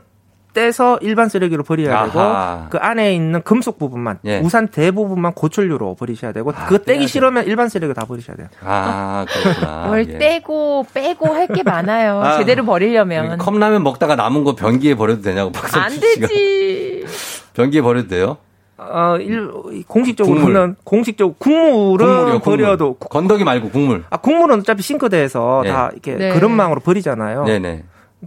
S16: 떼서 일반 쓰레기로 버려야
S1: 아하.
S16: 되고 그 안에 있는 금속 부분만
S1: 예.
S16: 우산 대부분만 고철류로 버리셔야 되고
S1: 아,
S16: 그거 떼기. 싫으면 일반 쓰레기 다 버리셔야 돼요.
S1: 아, 그렇구나.
S15: 뭘
S1: 예.
S15: 떼고 빼고 할 게 많아요.
S1: 아,
S15: 제대로 버리려면
S1: 컵라면 먹다가 남은 거 변기에 버려도 되냐고
S15: 안
S1: 박성준 씨가.
S15: 되지.
S1: 변기에 버려도 돼요?
S16: 어, 일, 공식적으로는
S1: 국물.
S16: 공식적 국물은
S1: 국물이요, 국물.
S16: 버려도 구-
S1: 건더기 말고 국물.
S16: 아 국물은 어차피 싱크대에서
S1: 네.
S16: 다 이렇게
S15: 네.
S16: 그릇망으로 버리잖아요.
S1: 네 네.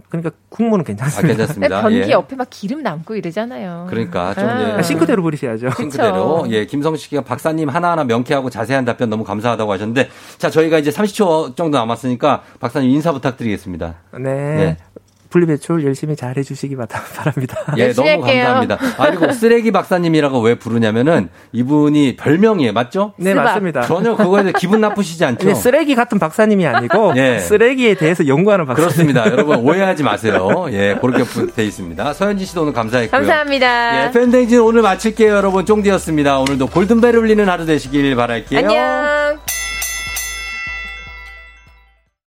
S16: 그러니까 국물은 괜찮습니다.
S1: 아, 괜찮습니다.
S15: 변기
S1: 예.
S15: 옆에 막 기름 남고 이러잖아요.
S1: 그러니까 좀
S15: 아.
S1: 예.
S16: 싱크대로 버리셔야죠.
S1: 싱크대로. 예, 김성식 씨가 박사님 하나하나 명쾌하고 자세한 답변 너무 감사하다고 하셨는데 자, 저희가 이제 30초 정도 남았으니까 박사님 인사 부탁드리겠습니다.
S16: 네.
S1: 네.
S16: 분리배출 열심히 잘 해주시기 바- 바랍니다.
S1: 예, 너무 감사합니다. 아, 그리고 쓰레기 박사님이라고 왜 부르냐면은 이분이 별명이에요. 맞죠?
S16: 네, 맞습니다.
S1: 전혀 그거에 대해 기분 나쁘시지 않죠?
S16: 근데 쓰레기 같은 박사님이 아니고
S1: 예.
S16: 쓰레기에 대해서 연구하는 박사님.
S1: 그렇습니다. 여러분 오해하지 마세요. 예, 그렇게 돼 있습니다. 서현진 씨도 오늘 감사했고요.
S15: 감사합니다.
S1: 예, 팬데이지는 오늘 마칠게요, 여러분. 쫑디였습니다. 오늘도 골든벨 울리는 하루 되시길 바랄게요.
S15: 안녕.